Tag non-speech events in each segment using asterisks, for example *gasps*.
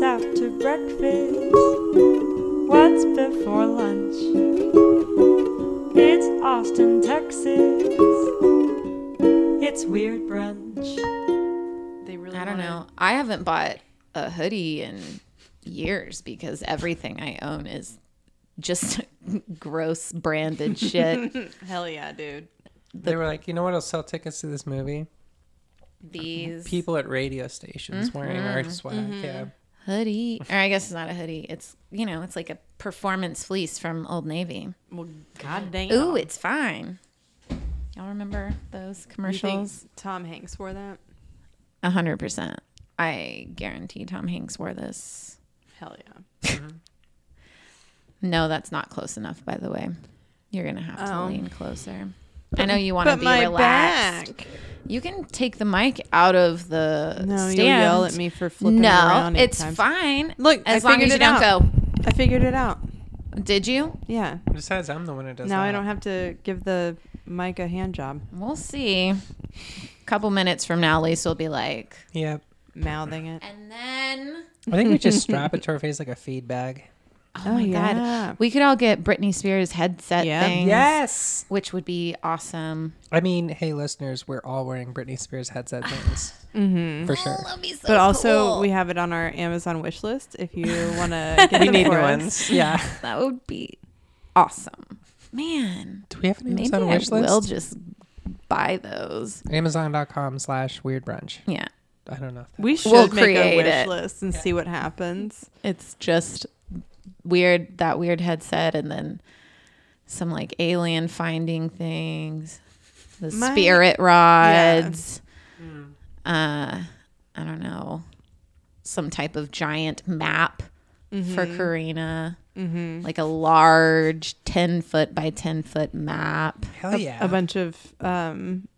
What's after breakfast? What's before lunch? It's Austin, Texas. It's Weird Brunch. They really I don't wanna- know. I haven't bought a hoodie in years because everything I own is just *laughs* gross branded *laughs* shit. Hell yeah, dude. They were like, you know what? I'll sell tickets to this movie? These People at radio stations wearing our Mm-hmm. Yeah. Hoodie, or I guess it's not a hoodie. It's you know, it's like a performance fleece from Old Navy. Well, goddamn. Ooh, it's fine. Y'all remember those commercials? Tom Hanks wore that? A hundred percent. I guarantee Tom Hanks wore this. Hell yeah. *laughs* No, that's not close enough. By the way, you're gonna have to Oh. lean closer. I know you want to But be my relaxed. back. You can take the mic out of the No, stand. you'll yell at me for flipping it no, around eight it's times. fine. Look, as I long as figured you it don't I figured it out. Did you? Yeah. Besides, I'm the one who does now that. I don't have to give the mic a hand job, We'll see. A couple minutes from now, Lisa will be like, Yep. mouthing it. and then. I think we just strap it to our face like a feed bag. Oh, Oh, my yeah. god, we could all get Britney Spears headset Yeah. things. Yes. which would be awesome. I mean, hey, listeners, we're all wearing Britney Spears headset *sighs* things. Mm-hmm. For sure. that'd be so But also, cool. we have it on our Amazon wish list if you *laughs* want to *laughs* get we them need new ones. Yeah. *laughs* that would be awesome, man. Do we have an Maybe Amazon I wish list? will just buy those. Amazon.com slash weird brunch. Yeah, I don't know. If that We should We'll make a create wish it. list and see what happens. it's just weird that weird headset, and then some like alien finding things, the My- spirit rods. Uh, I don't know, some type of giant map for Karina. Mm-hmm. like a large 10 foot by 10 foot map. Hell yeah. A bunch of um,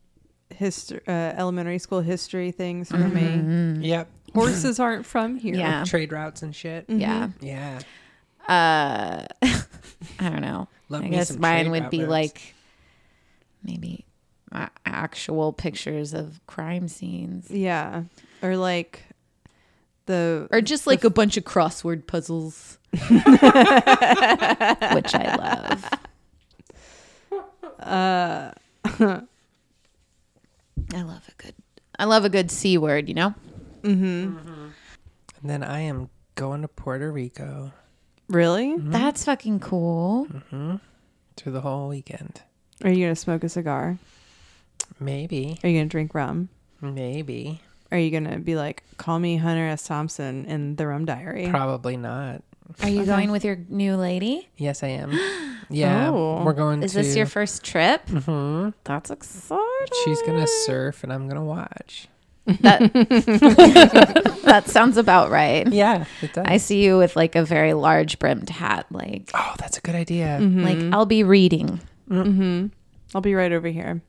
history, uh, elementary school history things for me. Mm-hmm. Yep. Horses aren't from here. Yeah. Trade routes and shit. Yeah. Yeah. Uh, *laughs* I don't know. Love I guess mine would be maps. like maybe uh, actual pictures of crime scenes Yeah. Or like the or just like a bunch of crossword puzzles, *laughs* which I love. uh *laughs* I love a good I love a good C word, you know? mhm. And then I am going to Puerto Rico Really? That's fucking cool. through the whole weekend. Are you gonna smoke a cigar? Maybe. Are you gonna drink rum? Maybe. Are you gonna be like, call me Hunter S. Thompson in the Rum Diary? Probably not. Are you going with your new lady? Yes, I am. *gasps* Yeah. *gasps* Oh. We're going Is to. this your first trip? hmm That's exciting. She's going to surf and I'm going to watch. That *laughs* that sounds about right. Yeah, it does. I see you with like a very large brimmed hat, like oh, that's a good idea. Mm-hmm. like mm-hmm. I'll be reading. Mm. Mm-hmm. I'll be right over here.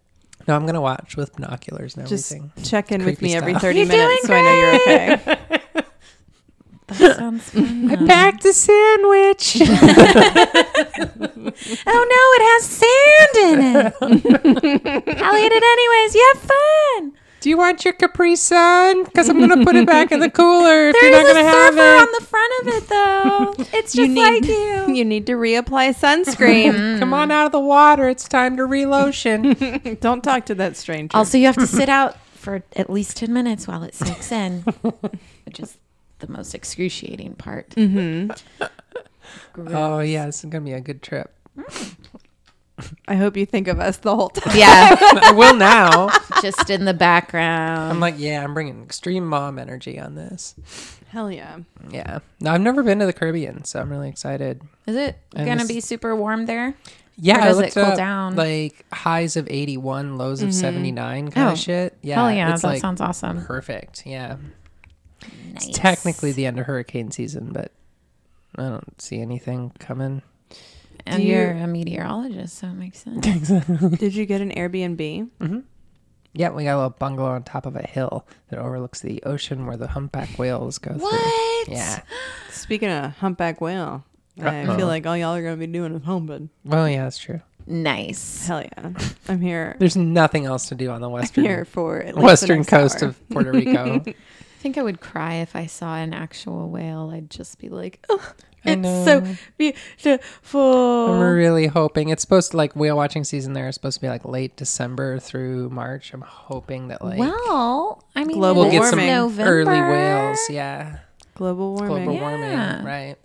No, I'm going to watch with binoculars and Just everything. check in with Creepy me every style. 30 You're minutes doing so I know you're okay. *laughs* *laughs* That sounds fun. I packed a sandwich. oh no, it has sand in it. I'll eat it anyways. You have fun. Do you want your Capri Sun? Because I'm going to put it back in the *laughs* cooler if you're There's not a going to have surfer it. on the front of it though. *laughs* It's just You need- like you. *laughs* you need to reapply sunscreen. Come on out of the water. It's time to relotion. Don't talk to that stranger. Also, you have to sit out for at least 10 minutes while it soaks in, which is the most excruciating part. mm-hmm. oh, yeah. This is going to be a good trip. I hope you think of us the whole time. Yeah, I will now. Just in the background. I'm like, yeah, I'm bringing extreme mom energy on this. Hell yeah. Yeah. No, I've never been to the Caribbean, so I'm really excited. is it And going to this- be super warm there? Yeah, Or I does it cool up, down? Like highs of 81, lows of mm-hmm. 79 kind Oh, of shit. Yeah. Hell yeah, it's that like sounds awesome. perfect. Yeah. Nice. It's technically the end of hurricane season, but I don't see anything coming. And Do you- you're a meteorologist, so it makes sense. *laughs* Did you get an Airbnb? Mm-hmm. Yeah, we got a little bungalow on top of a hill that overlooks the ocean where the humpback whales go What? through. Yeah. Speaking of humpback whale, I Uh-oh. feel like all y'all are going to be doing is humping. Well, yeah, that's true. Nice. Hell yeah. I'm here. There's nothing else to do on the I'm western here for at least the western next coast hour. of Puerto Rico. *laughs* think I would cry if I saw an actual whale. I'd just be like, oh, it's so beautiful. I'm really hoping it's supposed to like whale watching season there is supposed to be like late December through March. I'm hoping that like well, I mean, Global we'll get some warming. November. early whales. Yeah. Global warming. Global Yeah. warming. Right.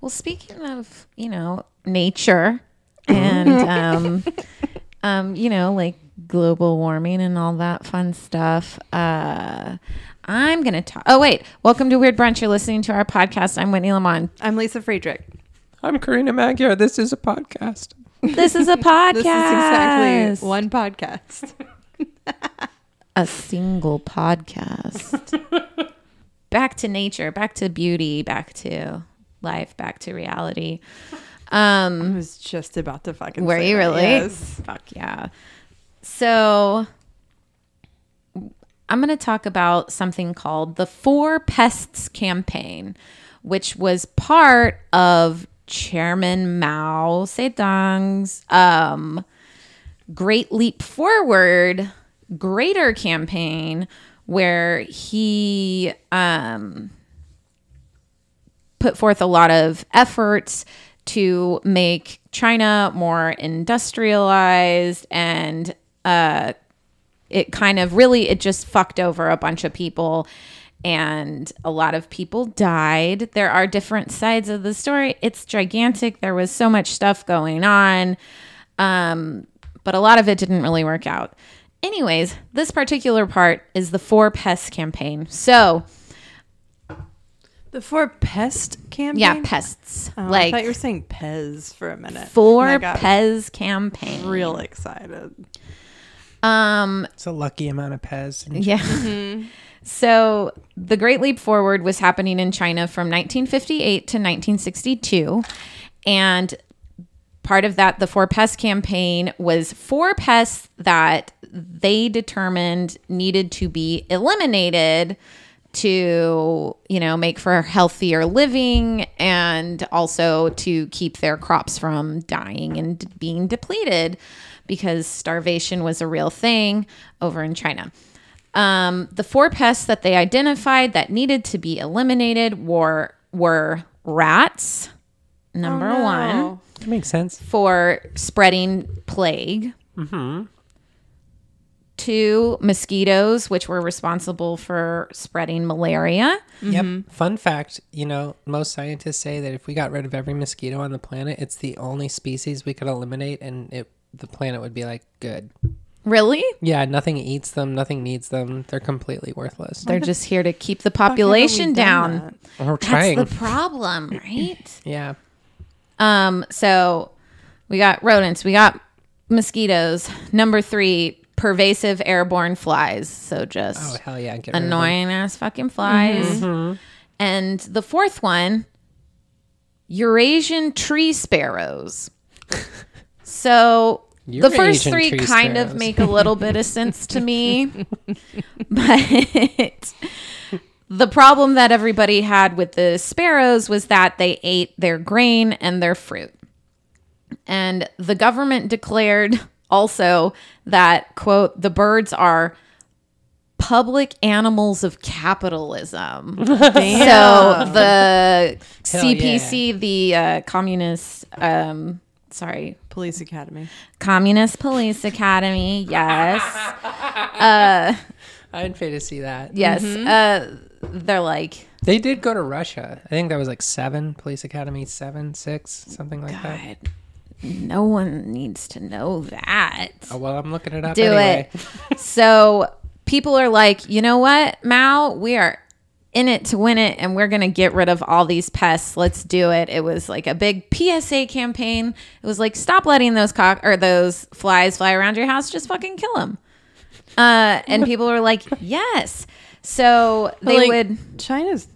Well, speaking of, you know, nature and, *laughs* um, um, you know, like global warming and all that fun stuff, uh, I'm going to talk. Oh, wait. Welcome to Weird Brunch. You're listening to our podcast. I'm Whitney Lamont. I'm Lisa Friedrich. I'm Karina Magyar. This is a podcast. This is a podcast. *laughs* This is exactly one podcast. *laughs* a single podcast. *laughs* back to nature, back to beauty, back to life, back to reality. Um, I was just about to fucking. Were say you that. really? Yes. Fuck yeah. So I'm going to talk about something called the Four Pests campaign, which was part of Chairman Mao Zedong's um, Great Leap Forward Greater campaign, where he um, put forth a lot of efforts to make China more industrialized and uh, it kind of really it just fucked over a bunch of people and a lot of people died. There are different sides of the story. It's gigantic. There was so much stuff going on um, but a lot of it didn't really work out. Anyways this particular part is the four pests campaign. So The four pest campaign. yeah pests. Oh, I like thought you were saying Pez for a minute. four I pez campaign. Real excited. Um It's a lucky amount of Pez. And Yeah. *laughs* So the Great Leap Forward was happening in China from 1958 to 1962. And part of that, the Four Pests campaign, was four pests that they determined needed to be eliminated to, you know, make for a healthier living and also to keep their crops from dying and being depleted because starvation was a real thing over in China. Um, the four pests that they identified that needed to be eliminated were were rats, number Oh, no. one, that makes sense. for spreading plague. Two, mosquitoes, which were responsible for spreading malaria. Yep. Fun fact, you know, most scientists say that if we got rid of every mosquito on the planet, it's the only species we could eliminate and it the planet would be like good. Really? Yeah, nothing eats them, nothing needs them. They're completely worthless. They're just here to keep the Fuck, we population down. that? We're That's the problem, right? *laughs* yeah. Um, so we got rodents, we got mosquitoes. Number three, pervasive airborne flies. So just Oh just hell yeah. Get rid of them. annoying ass fucking flies. And the fourth one, Eurasian tree sparrows. So the first three kind of make a little bit of sense to me. *laughs* But the problem that everybody had with the sparrows was that they ate their grain and their fruit. And the government declared also that, quote, the birds are public animals of capitalism. *laughs* So the Hell CPC, the uh, communist, um, sorry, Police Academy. Communist Police Academy, yes. *laughs* I'd pay to see that. Yes. Uh, they're like, They did go to Russia. I think that was like seven, Police Academy, seven, six, something like that. God, no one needs to know that. Oh, well, I'm looking it up Do anyway. it. so people are like, you know what, Mao, we are in it to win it and we're going to get rid of all these pests. Let's do it. It was like a big PSA campaign. It was like, stop letting those cock or those flies fly around your house. Just fucking kill them. Uh, and people were like, *laughs* yes. So they Like, would China's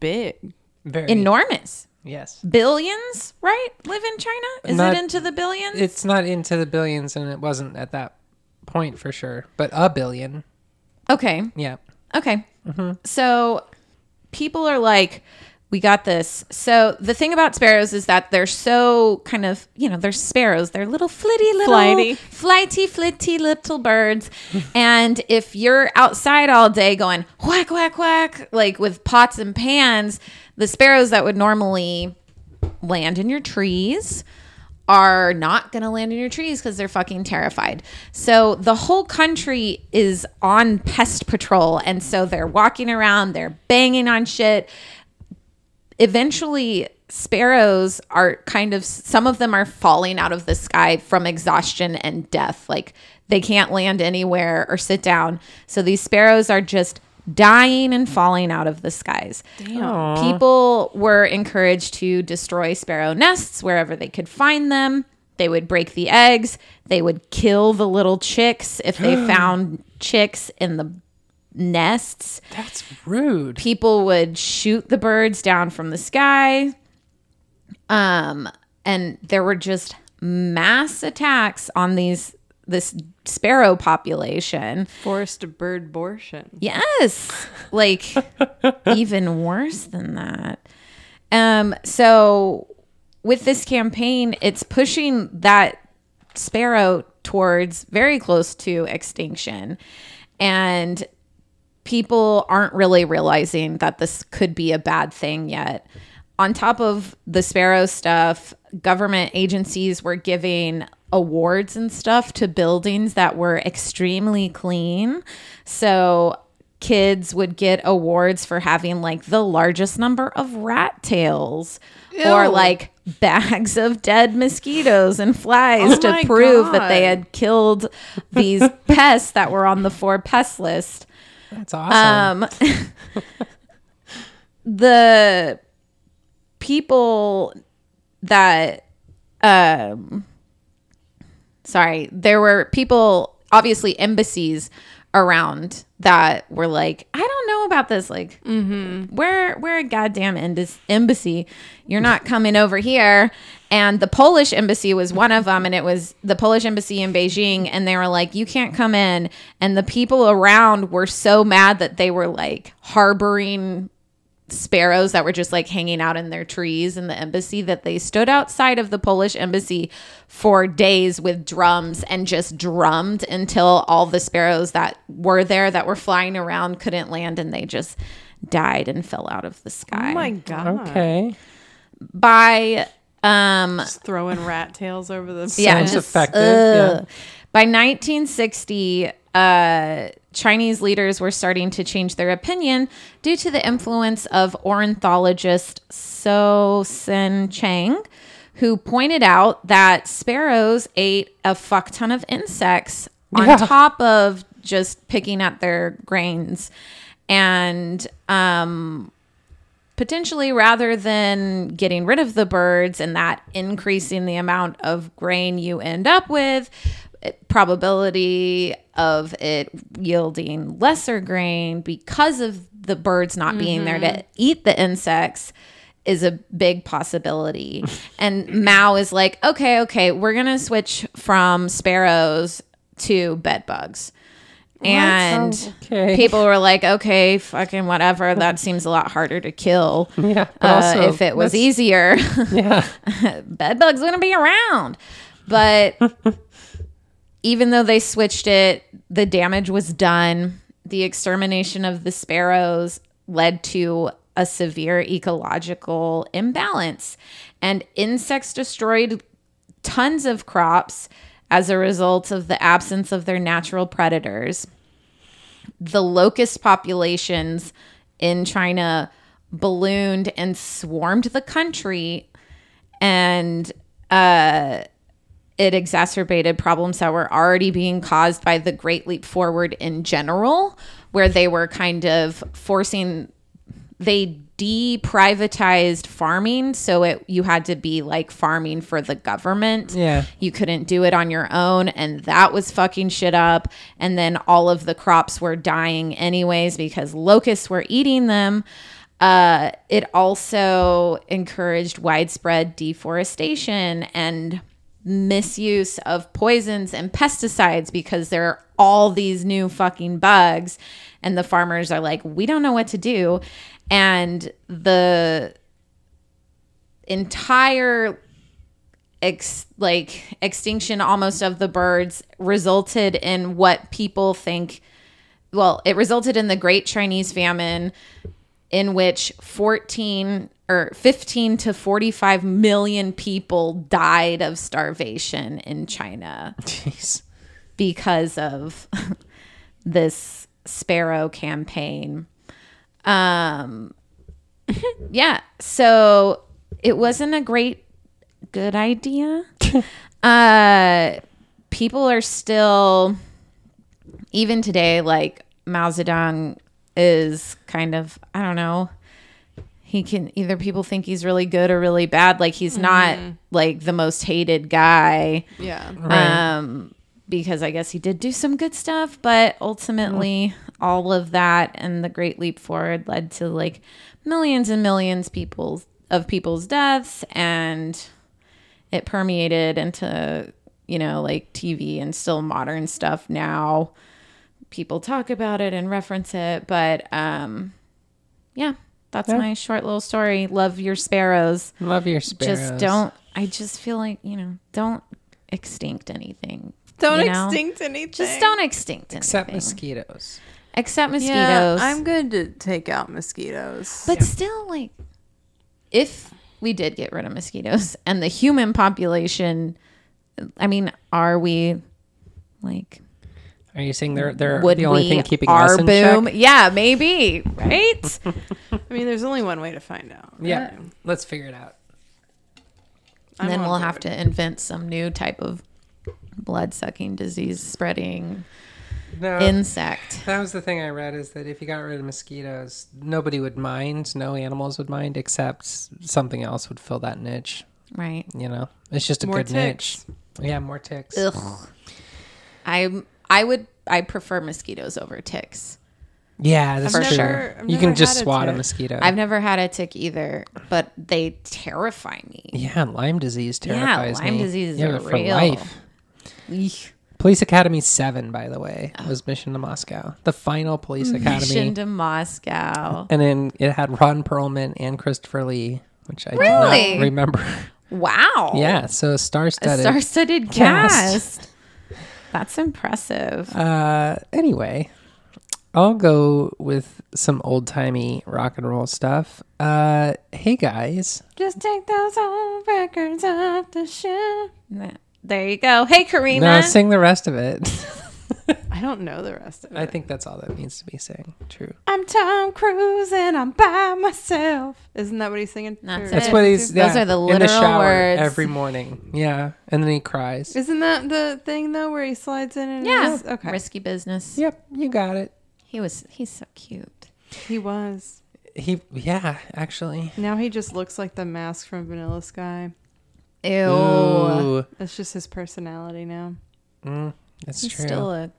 big. Very. enormous yes. billions, right? Live in China? Is Not- it into the billions? It's not into the billions, and it wasn't at that point for sure, but a billion. okay. Yeah. Okay. Mm-hmm. So people are like, We got this. So the thing about sparrows is that they're so kind of, you know, they're sparrows. They're little flitty little Flighty. flighty flitty little birds. and if you're outside all day going whack whack whack like with pots and pans, the sparrows that would normally land in your trees are not going to land in your trees because they're fucking terrified. So the whole country is on pest patrol. And so they're walking around, they're banging on shit. Eventually, sparrows are kind of, some of them are falling out of the sky from exhaustion and death. Like they can't land anywhere or sit down. So these sparrows are just dying and falling out of the skies. People were encouraged to destroy sparrow nests wherever they could find them. They would break the eggs. They would kill the little chicks if they *gasps* found chicks in the nests. That's rude. People would shoot the birds down from the sky. Um, and there were just mass attacks on these this sparrow population. Forced bird abortion. Yes. Like *laughs* even worse than that. Um so with this campaign it's pushing that sparrow towards very close to extinction and people aren't really realizing that this could be a bad thing yet. On top of the sparrow stuff, government agencies were giving awards and stuff to buildings that were extremely clean. So kids would get awards for having like the largest number of rat tails or like bags of dead mosquitoes and flies Oh to prove that they had killed these *laughs* pests that were on the four pest list. That's awesome. Um, *laughs* the people that, um, sorry, there were people, obviously embassies around that were like, I don't know about this. Like, mm-hmm. we're we're a goddamn embassy. You're not coming over here. And the Polish embassy was one of them, and it was the Polish embassy in Beijing, and they were like, "You can't come in." And the people around were so mad that they were like harboring sparrows that were just like hanging out in their trees in the embassy that they stood outside of the Polish embassy for days with drums and just drummed until all the sparrows that were there that were flying around couldn't land and they just died and fell out of the sky. Oh my god. okay. By um Just throwing rat tails over the yeah, Sounds just, effective, ugh. yeah. By 1960, uh, Chinese leaders were starting to change their opinion due to the influence of ornithologist So Sen Chang, who pointed out that sparrows ate a fuck ton of insects on Yeah. top of just picking at their grains. And um, potentially rather than getting rid of the birds and that increasing the amount of grain you end up with it- probability of it yielding lesser grain because of the birds not being there to eat the insects is a big possibility *laughs* and mao is like okay okay we're gonna switch from sparrows to bed bugs and Okay. people were like, okay, fucking whatever. That seems a lot harder to kill. *laughs* Yeah, Uh, also, if it was easier, *laughs* Yeah. bed bugs wouldn't be around. But even though they switched it, the damage was done. The extermination of the sparrows led to a severe ecological imbalance, and insects destroyed tons of crops as a result of the absence of their natural predators. The locust populations in China ballooned and swarmed the country, and uh, it exacerbated problems that were already being caused by the Great Leap Forward in general, where they were kind of forcing they deprivatized farming. So it you had to be like farming for the government. Yeah. you couldn't do it on your own and that was fucking shit up. And then all of the crops were dying anyways because locusts were eating them. Uh, it also encouraged widespread deforestation and misuse of poisons and pesticides because there are all these new fucking bugs. And the farmers are like we don't know what to do. And the entire ex- like extinction almost of the birds resulted in what people think well it resulted in the great chinese famine in which 14 or 15 to 45 million people died of starvation in china Jeez. because of *laughs* this sparrow campaign. Um *laughs* yeah, so it wasn't a great good idea. *laughs* uh people are still even today like Mao Zedong is kind of I don't know he can either people think he's really good or really bad like he's not like the most hated guy Yeah. Right. um, because I guess he did do some good stuff, but ultimately, all of that and the Great Leap Forward led to like millions and millions people's of people's deaths, and it permeated into you know like TV and still modern stuff now. People talk about it and reference it, but um, yeah, that's Yeah. my short little story. Love your sparrows Love your sparrows. just don't i just feel like you know don't extinct anything Don't you know? extinct anything. just don't extinct Except anything. mosquitoes. except mosquitoes Yeah, I'm good to take out mosquitoes. but still like if we did get rid of mosquitoes and the human population i mean are we like Are you saying they're they're would the only thing keeping our us in boom check? yeah maybe right *laughs* I mean, there's only one way to find out. Yeah, let's figure it out. I'm and then we'll have to invent some new type of blood sucking disease spreading No, insect that was the thing I read is that if you got rid of mosquitoes, nobody would mind. No animals would mind, except something else would fill that niche. right You know, it's just a More good ticks. niche. Yeah, more ticks. Ugh. I I would I prefer mosquitoes over ticks. Yeah, that's For true. sure. I've You can just had a swat a mosquito. I've never had a tick either, but they terrify me. yeah, Lyme disease terrifies Yeah, Lyme me. Lyme disease is yeah, but for real. life. Eek. Police Academy Seven, by the way, oh. was Mission to Moscow, the final Police Academy, Mission to Moscow. and then it had Ron Perlman and Christopher Lee, which I Really? do not remember. Wow. *laughs* yeah, so star-studded. star-studded cast. cast. That's impressive. Uh, anyway, I'll go with some old timey rock and roll stuff. Uh, hey guys, Just take those old records off the shelf. There you go. Hey, Karina. no, sing the rest of it. *laughs* I don't know the rest of it. I think that's all that needs to be saying. True. I'm Tom Cruise and I'm by myself. Isn't that what he's singing? That's Or- That's it. what he's. Those are the literal in the shower words. every morning. Yeah, and then he cries. Isn't that the thing though where he slides in and yeah. is- okay. Risky business. Yep, you got it. He was. He's so cute. He was. He, yeah, actually. Now he just looks like the mask from Vanilla Sky. Ew. Ooh, That's just his personality now. mm, that's He's true. still a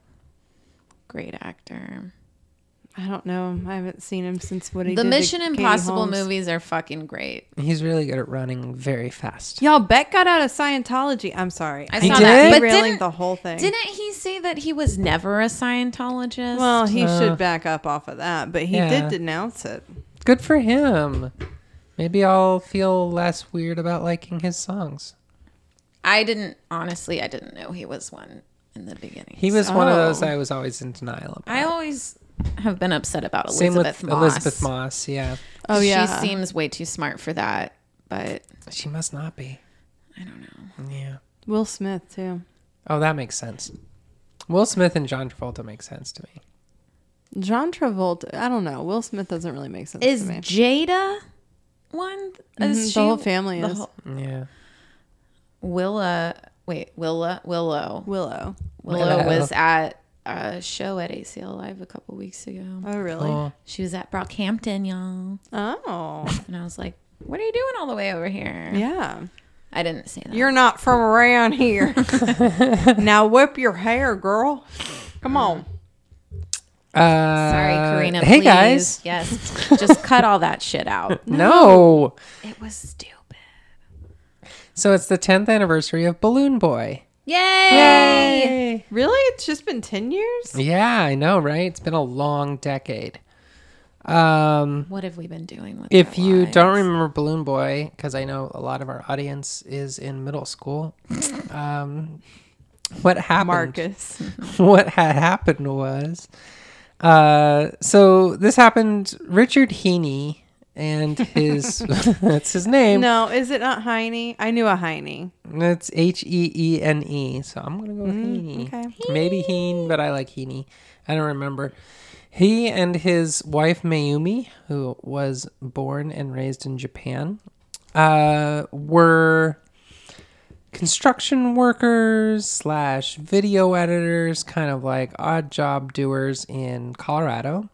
great actor. I don't know. I haven't seen him since what he the did to Mission Impossible Holmes. movies are fucking great. He's really good at running very fast. Y'all, Beck got out of Scientology. I'm sorry. I He saw did? that. But Derailing didn't, the whole thing. didn't he say that he was never a Scientologist? well, he Uh, should back up off of that, but he yeah. did denounce it. Good for him. Maybe I'll feel less weird about liking his songs. I didn't honestly. I didn't know he was one in the beginning. He was one of those. I was always in denial about. I always have been upset about Same Elisabeth with Moss. Elisabeth Moss. Yeah, Oh yeah. she seems way too smart for that. But she must not be. I don't know. Yeah. Will Smith too. Oh, that makes sense. Will Smith and John Travolta make sense to me. John Travolta. I don't know. Will Smith doesn't really make sense Is to me. Jada one? Mhm, Is the whole family the is. whole- Yeah. Willa. Wait, Willa. Willow. Willow. Willow Willow. was at a show at ACL Live a couple weeks ago. Oh really? Oh, She was at Brockhampton, y'all. Oh. *laughs* And I was like, what are you doing all the way over here? yeah. I didn't say that. You're not from around here. *laughs* now whip your hair, girl. Come on. Uh, Sorry, Karina. Hey please. guys. Yes. *laughs* Just cut all that shit out. No. It was stupid. So it's the 10th anniversary of Balloon Boy. Yay! Yay! Really? It's just been ten years? Yeah, I know, right? It's been a long decade. Um, What have we been doing with if you don't remember Balloon Boy, because I know a lot of our audience is in middle school, *laughs* um, what happened? Marcus. *laughs* what had happened was, uh, so this happened. Richard Heaney and his *laughs* *laughs* that's his name. No, is it not Heine? I knew a Heine. That's H E E N E. So I'm gonna go with Heaney. okay. Maybe Heen, but I like Heaney. I don't remember. He and his wife Mayumi, who was born and raised in Japan, uh, were construction workers slash video editors, kind of like odd job doers in Colorado.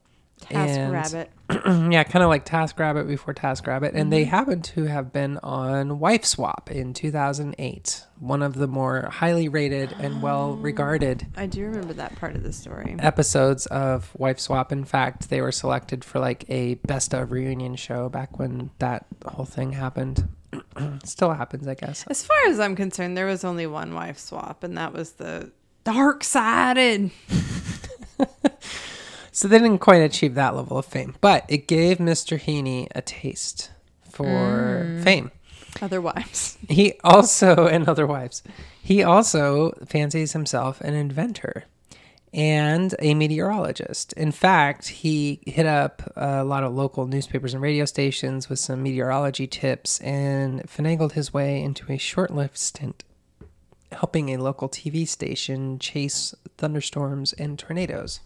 Task And- Rabbit. *clears throat* yeah, kind of like TaskRabbit before TaskRabbit, and they mm-hmm. happen to have been on Wife Swap in 2008, one of the more highly rated and ah. well regarded I do remember that part of the story. episodes of Wife Swap. In fact, they were selected for like a best of reunion show back when that whole thing happened. *clears throat* Still happens, I guess. As far as I'm concerned, there was only one wife swap, and that was the dark sided. *laughs* So they didn't quite achieve that level of fame, but it gave Mr. Heaney a taste for mm. fame. Other wives. *laughs* He also, *laughs* and other wives, he also fancies himself an inventor and a meteorologist. In fact, he hit up a lot of local newspapers and radio stations with some meteorology tips and finagled his way into a short lived stint helping a local TV station chase thunderstorms and tornadoes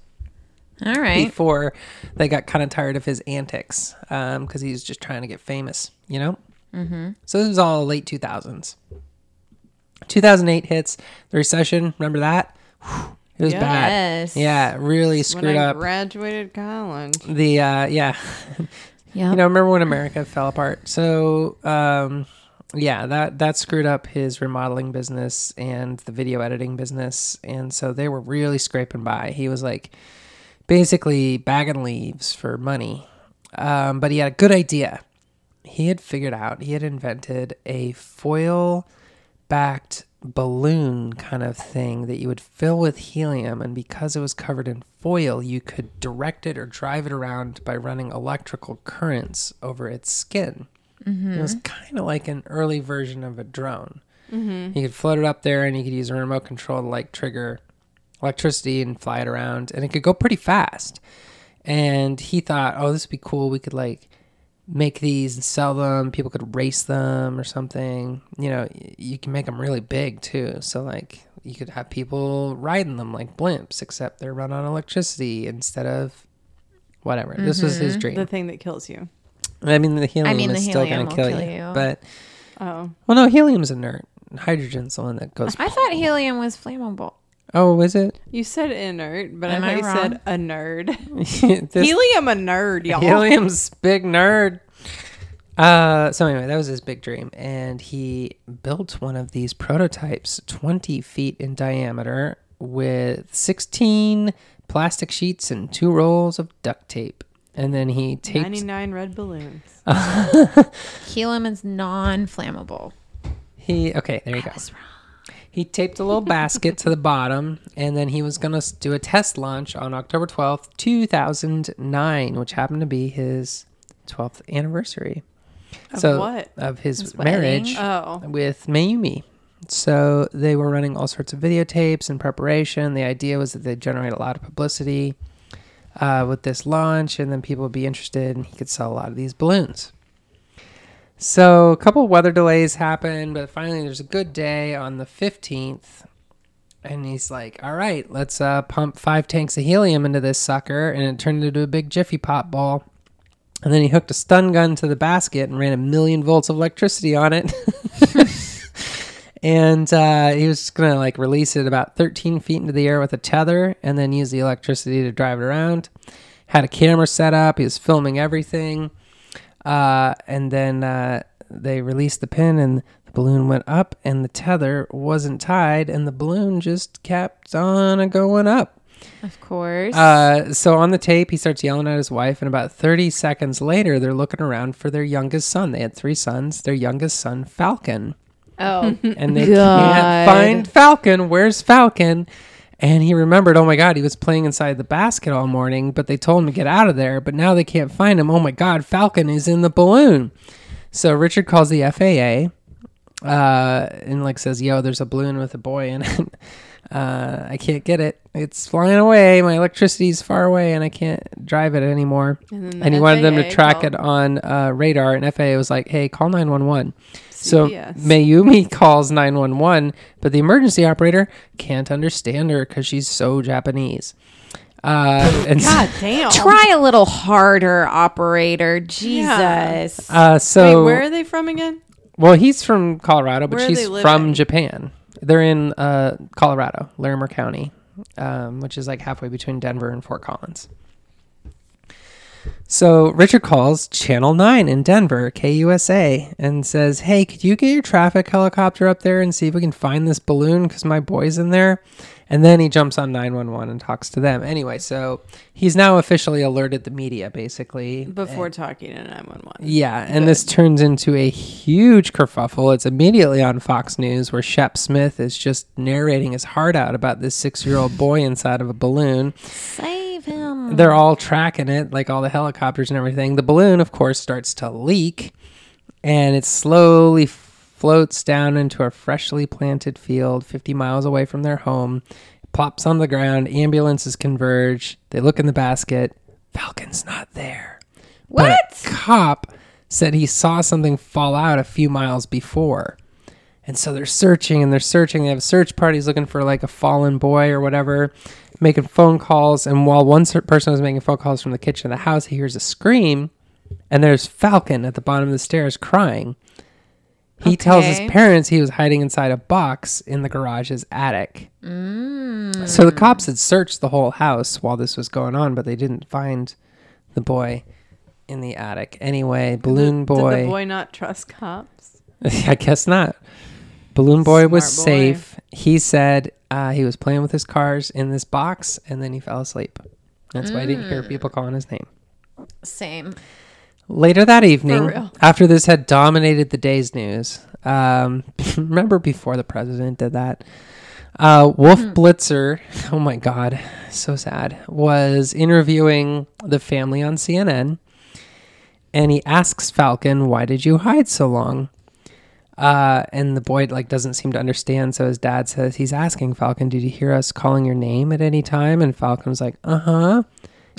All right. before they got kind of tired of his antics because he was just trying to get famous, you know? Mm-hmm. So this was all late 2000s. 2008 hits, the recession, remember that? Whew, it was bad. Yeah, really When screwed I up. graduated college. the, uh, yeah. *laughs* Yeah. You know, remember when America fell apart? So, um, yeah, that that screwed up his remodeling business and the video editing business, and so they were really scraping by. He was like basically bagging leaves for money, um, but he had a good idea. He had figured out he had invented a foil backed balloon kind of thing that you would fill with helium and because it was covered in foil you could direct it or drive it around by running electrical currents over its skin. It was kind of like an early version of a drone. You could float it up there and you could use a remote control to like trigger electricity and fly it around and it could go pretty fast. And he thought oh this would be cool. We could like make these and sell them. People could race them or something. You know you can make them really big too. So like you could have people riding them like blimps except they're run on electricity instead of whatever. This was his mm-hmm. dream. The thing that kills you. i mean the helium mean, the is still going to kill, kill you, you. but Oh. well no helium's inert. Hydrogen's the one that goes I thought *laughs* helium was flammable. Oh is it You said inert, but Am I I thought you said a nerd. *laughs* This- Helium a nerd, y'all. Helium's big nerd. Uh, so anyway, that was his big dream, and he built one of these prototypes, twenty feet in diameter, with sixteen plastic sheets and two rolls of duct tape, and then he taped. 99 red balloons. *laughs* Helium is non-flammable. He okay, there you go. He taped a little basket to the bottom, and then he was gonna do a test launch on October twelfth, two thousand nine, which happened to be his twelfth anniversary. Of so what? of his, His marriage Oh. with Mayumi. So they were running all sorts of videotapes in preparation. The idea was that they'd generate a lot of publicity uh, with this launch, and then people would be interested, and he could sell a lot of these balloons. So a couple weather delays happened, but finally there's a good day on the 15th. And he's like, all right, let's uh, pump five tanks of helium into this sucker. And it turned into a big Jiffy Pop ball. And then he hooked a stun gun to the basket and ran a million volts of electricity on it. *laughs* and uh, he was going to like release it about 13 feet into the air with a tether and then use the electricity to drive it around. Had a camera set up. He was filming everything. Uh, and then uh, they released the pin and the balloon went up and the tether wasn't tied and the balloon just kept on going up. Of course. Uh, so on the tape, he starts yelling at his wife, and about 30 seconds later, they're looking around for their youngest son. They had three sons. Their youngest son, Falcon, oh. and they God. *laughs* can't find Falcon. Where's Falcon? And he remembered, oh my God, he was playing inside the basket all morning, but they told him to get out of there. But now they can't find him. Oh my God, Falcon is in the balloon. So Richard calls the FAA uh, and like says, "Yo, there's a balloon with a boy in it. *laughs* Uh, I can't get it. It's flying away. My electricity's far away, and I can't drive it anymore." And, the And he wanted them to track called it on uh, radar, and FAA was like, "Hey, call 911." So Mayumi *laughs* calls 911, but the emergency operator can't understand her because she's so Japanese. Uh, and God damn. Try a little harder, operator. Jesus. uh, so Wait, where are they from again? Well, he's from Colorado, but Where she's from? Japan. They're in uh, Colorado, Larimer County, um, which is like halfway between Denver and Fort Collins. So Richard calls Channel 9 in Denver, KUSA, and says, Hey, could you get your traffic helicopter up there and see if we can find this balloon? Because my boy's in there. And then he jumps on 911 and talks to them. Anyway, so he's now officially alerted the media, basically. Before talking to 911. Yeah, and this turns into a huge kerfuffle. It's immediately on Fox News where Shep Smith is just narrating his heart out about this six year old boy inside of a balloon. Save him. They're all tracking it, like all the helicopters and everything. The balloon, of course, starts to leak and it slowly floats down into a freshly planted field 50 miles away from their home. It plops on the ground, ambulances converge. They look in the basket. Falcon's not there. But What? a cop said he saw something fall out a few miles before. And so they're searching and they're searching. They have search parties looking for like a fallen boy or whatever, making phone calls. And while one person was making phone calls from the kitchen of the house, he hears a scream. And there's Falcon at the bottom of the stairs crying. He tells his parents he was hiding inside a box in the garage's attic. Mm. So the cops had searched the whole house while this was going on, but they didn't find the boy in the attic. Anyway, Balloon Boy. Did the boy not trust cops? *laughs* I guess not. Balloon Boy was boy. safe. He said uh, he was playing with his cars in this box and then he fell asleep. That's why I didn't Mm. hear people calling his name. Same. Later that evening, real. after this had dominated the day's news, um, *laughs* remember before the president did that? Uh, Wolf Blitzer, oh my God, so sad, was interviewing the family on CNN and he asks Falcon, Why did you hide so long? Uh, and the boy like doesn't seem to understand. So his dad says he's asking Falcon, "Did you hear us calling your name at any time?" And Falcon was like, "Uh huh."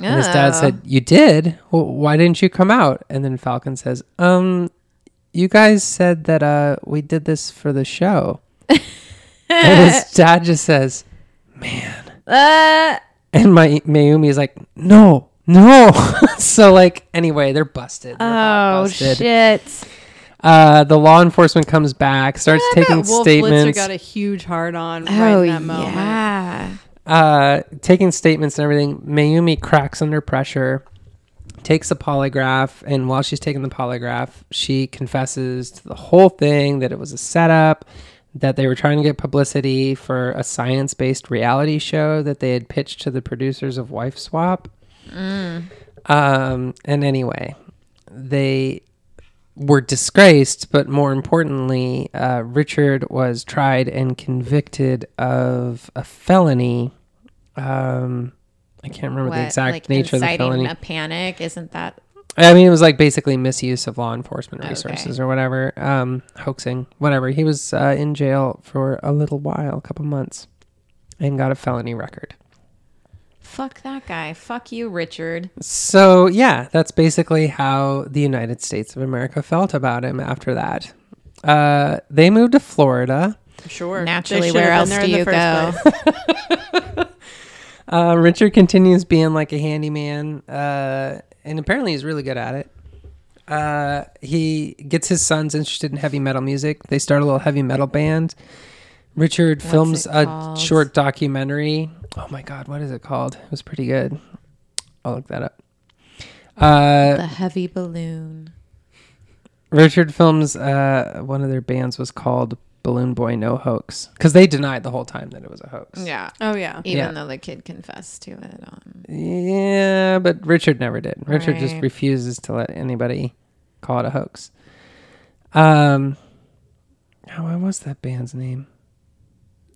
And his dad Oh. said, "You did. Well, why didn't you come out?" And then Falcon says, "Um, you guys said that uh we did this for the show." *laughs* and his dad just says, "Man." Uh, and my Mayumi is like, "No, no." *laughs* so like anyway, they're busted. They're oh, busted. shit. Uh, the law enforcement comes back, starts I bet taking Wolf statements. Blitzer got a huge hard on right Oh, in that moment. yeah. uh, taking statements and everything. Mayumi cracks under pressure, takes a polygraph, and while she's taking the polygraph, she confesses to the whole thing that it was a setup, that they were trying to get publicity for a science based reality show that they had pitched to the producers of Wife Swap. Um, and anyway, they were disgraced, but more importantly, uh, Richard was tried and convicted of a felony. Um, I can't remember the exact like nature of the inciting felony. a panic? Isn't that I mean, it was like basically misuse of law enforcement Okay. resources or whatever, um, hoaxing, whatever. He was uh, in jail for a little while, a couple months, and got a felony record. Fuck that guy? Fuck you, Richard. So yeah, that's basically how the United States of America felt about him after that. Uh, they moved to Florida. Sure. Naturally, where have else do you the go? first place. *laughs* Uh, Richard continues being like a handyman, uh, and apparently he's really good at it. Uh, he gets his sons interested in heavy metal music. They start a little heavy metal band. Richard What's films it a called? short documentary. Oh my god, what is it called? It was pretty good. I'll look that up. Uh, the heavy balloon. Richard films uh, one of their bands was called Balloon Boy No Hoax because they denied the whole time that it was a hoax. Yeah. Oh yeah. Even Yeah. though the kid confessed to it. Um, Yeah, but Richard never did. Richard just refuses to let anybody call it a hoax. Um, oh, what was that band's name?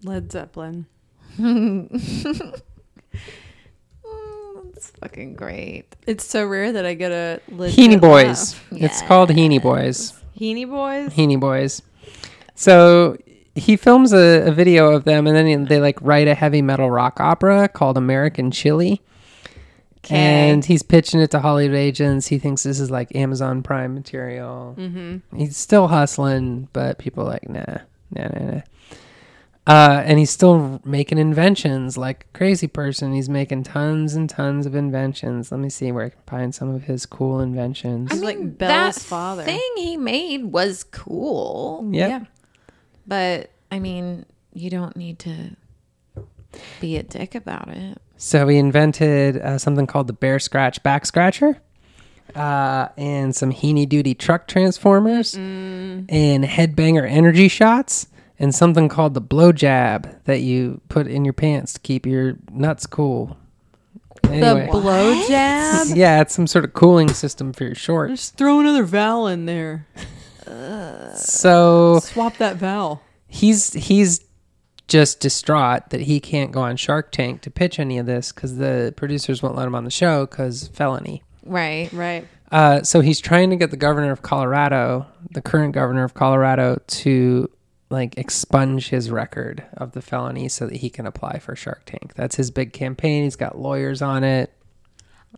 Led Zeppelin. It's fucking great. It's so rare that I get a legit Heaney Boys. laugh. It's called Heaney Boys. Heaney Boys. Heaney Boys. So he films a, a video of them, and then they like write a heavy metal rock opera called American Chili. And he's pitching it to Hollywood agents. He thinks this is like Amazon Prime material. Mm-hmm. He's still hustling, but people are like, nah, nah, nah, nah. Uh, and he's still making inventions like a crazy person. He's making tons and tons of inventions. Let me see where I can find some of his cool inventions. He's like Bella's that father. thing he made was cool. Yep. Yeah. But I mean, you don't need to be a dick about it. So he invented uh, something called the Bear Scratch Back Scratcher, uh, and some heeny Duty truck transformers, and headbanger energy shots, and something called the blow jab that you put in your pants to keep your nuts cool. Anyway, The blow jab. yeah, it's some sort of cooling system for your shorts. Just throw another vowel in there. So Swap that vowel. he's he's just distraught that he can't go on Shark Tank to pitch any of this because the producers won't let him on the show because felony. Right. Right. Uh, so he's trying to get the governor of Colorado, the current governor of Colorado, to like expunge his record of the felony so that he can apply for Shark Tank. That's his big campaign. He's got lawyers on it.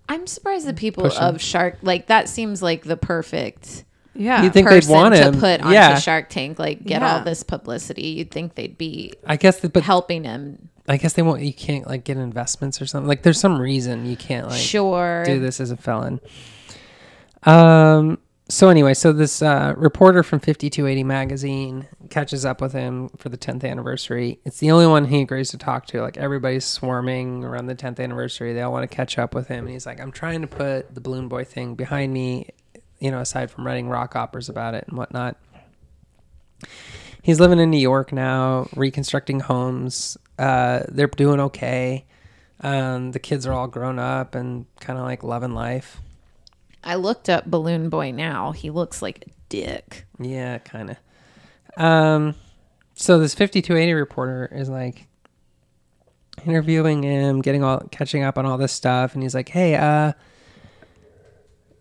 I'm surprised the people Push him. of Shark like that seems like the perfect Yeah. You'd think they'd person want to put onto yeah, Shark Tank, like get Yeah. all this publicity. You'd think they'd be I guess, that, but helping him. I guess they won't. You can't like get investments or something. Like there's some reason you can't like sure. do this as a felon. Um. So anyway, so this uh, reporter from 5280 magazine catches up with him for the 10th anniversary. It's the only one he agrees to talk to. Like everybody's swarming around the 10th anniversary. They all want to catch up with him, and he's like, "I'm trying to put the Balloon Boy thing behind me." You know, aside from writing rock operas about it and whatnot. He's living in New York now, reconstructing homes. Uh, they're doing okay. Um, the kids are all grown up and kind of like loving life. I looked up Balloon Boy now. He looks like a dick. Yeah, kind of. Um, so this 5280 reporter is like interviewing him, getting all catching up on all this stuff, and he's like, "Hey, uh,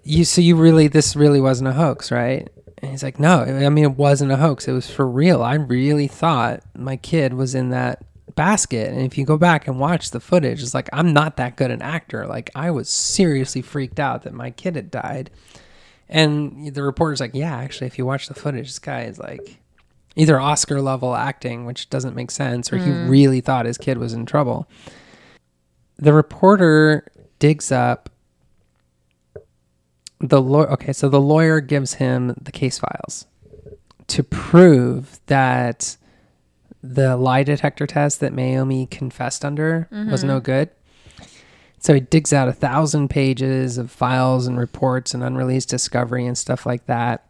you so you really this really wasn't a hoax, right?" And he's like, "No, I mean it wasn't a hoax. It was for real. I really thought my kid was in that." Basket and if you go back and watch the footage it's like i'm not that good an actor like i was seriously freaked out that my kid had died and the reporter's like, yeah, actually, if you watch the footage, this guy is like either Oscar level acting, which doesn't make sense, or he hmm. really thought his kid was in trouble. The reporter digs up the lawyer. Okay, so the lawyer gives him the case files to prove that the lie detector test that Mayumi confessed under was no good. So he digs out a thousand pages of files and reports and unreleased discovery and stuff like that.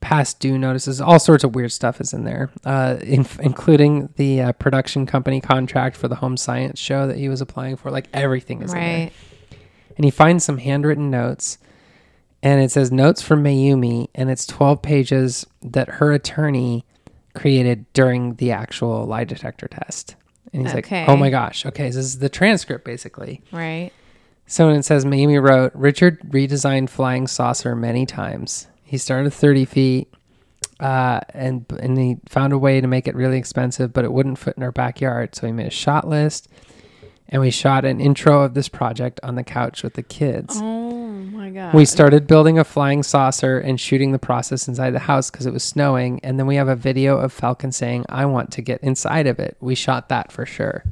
Past due notices, all sorts of weird stuff is in there, uh, in, including the uh, production company contract for the home science show that he was applying for. Like everything is in there. And he finds some handwritten notes, and it says notes from Mayumi, and it's 12 pages that her attorney created during the actual lie detector test. And he's Okay. like, oh my gosh. Okay, this is the transcript basically. Right. So it says Mayumi wrote, Richard redesigned flying saucer many times. He started 30 feet, uh, and and he found a way to make it really expensive, but it wouldn't fit in our backyard. So he made a shot list, and we shot an intro of this project on the couch with the kids. Oh god. We started building a flying saucer and shooting the process inside the house because it was snowing. And then we have a video of Falcon saying, I want to get inside of it. We shot that for sure.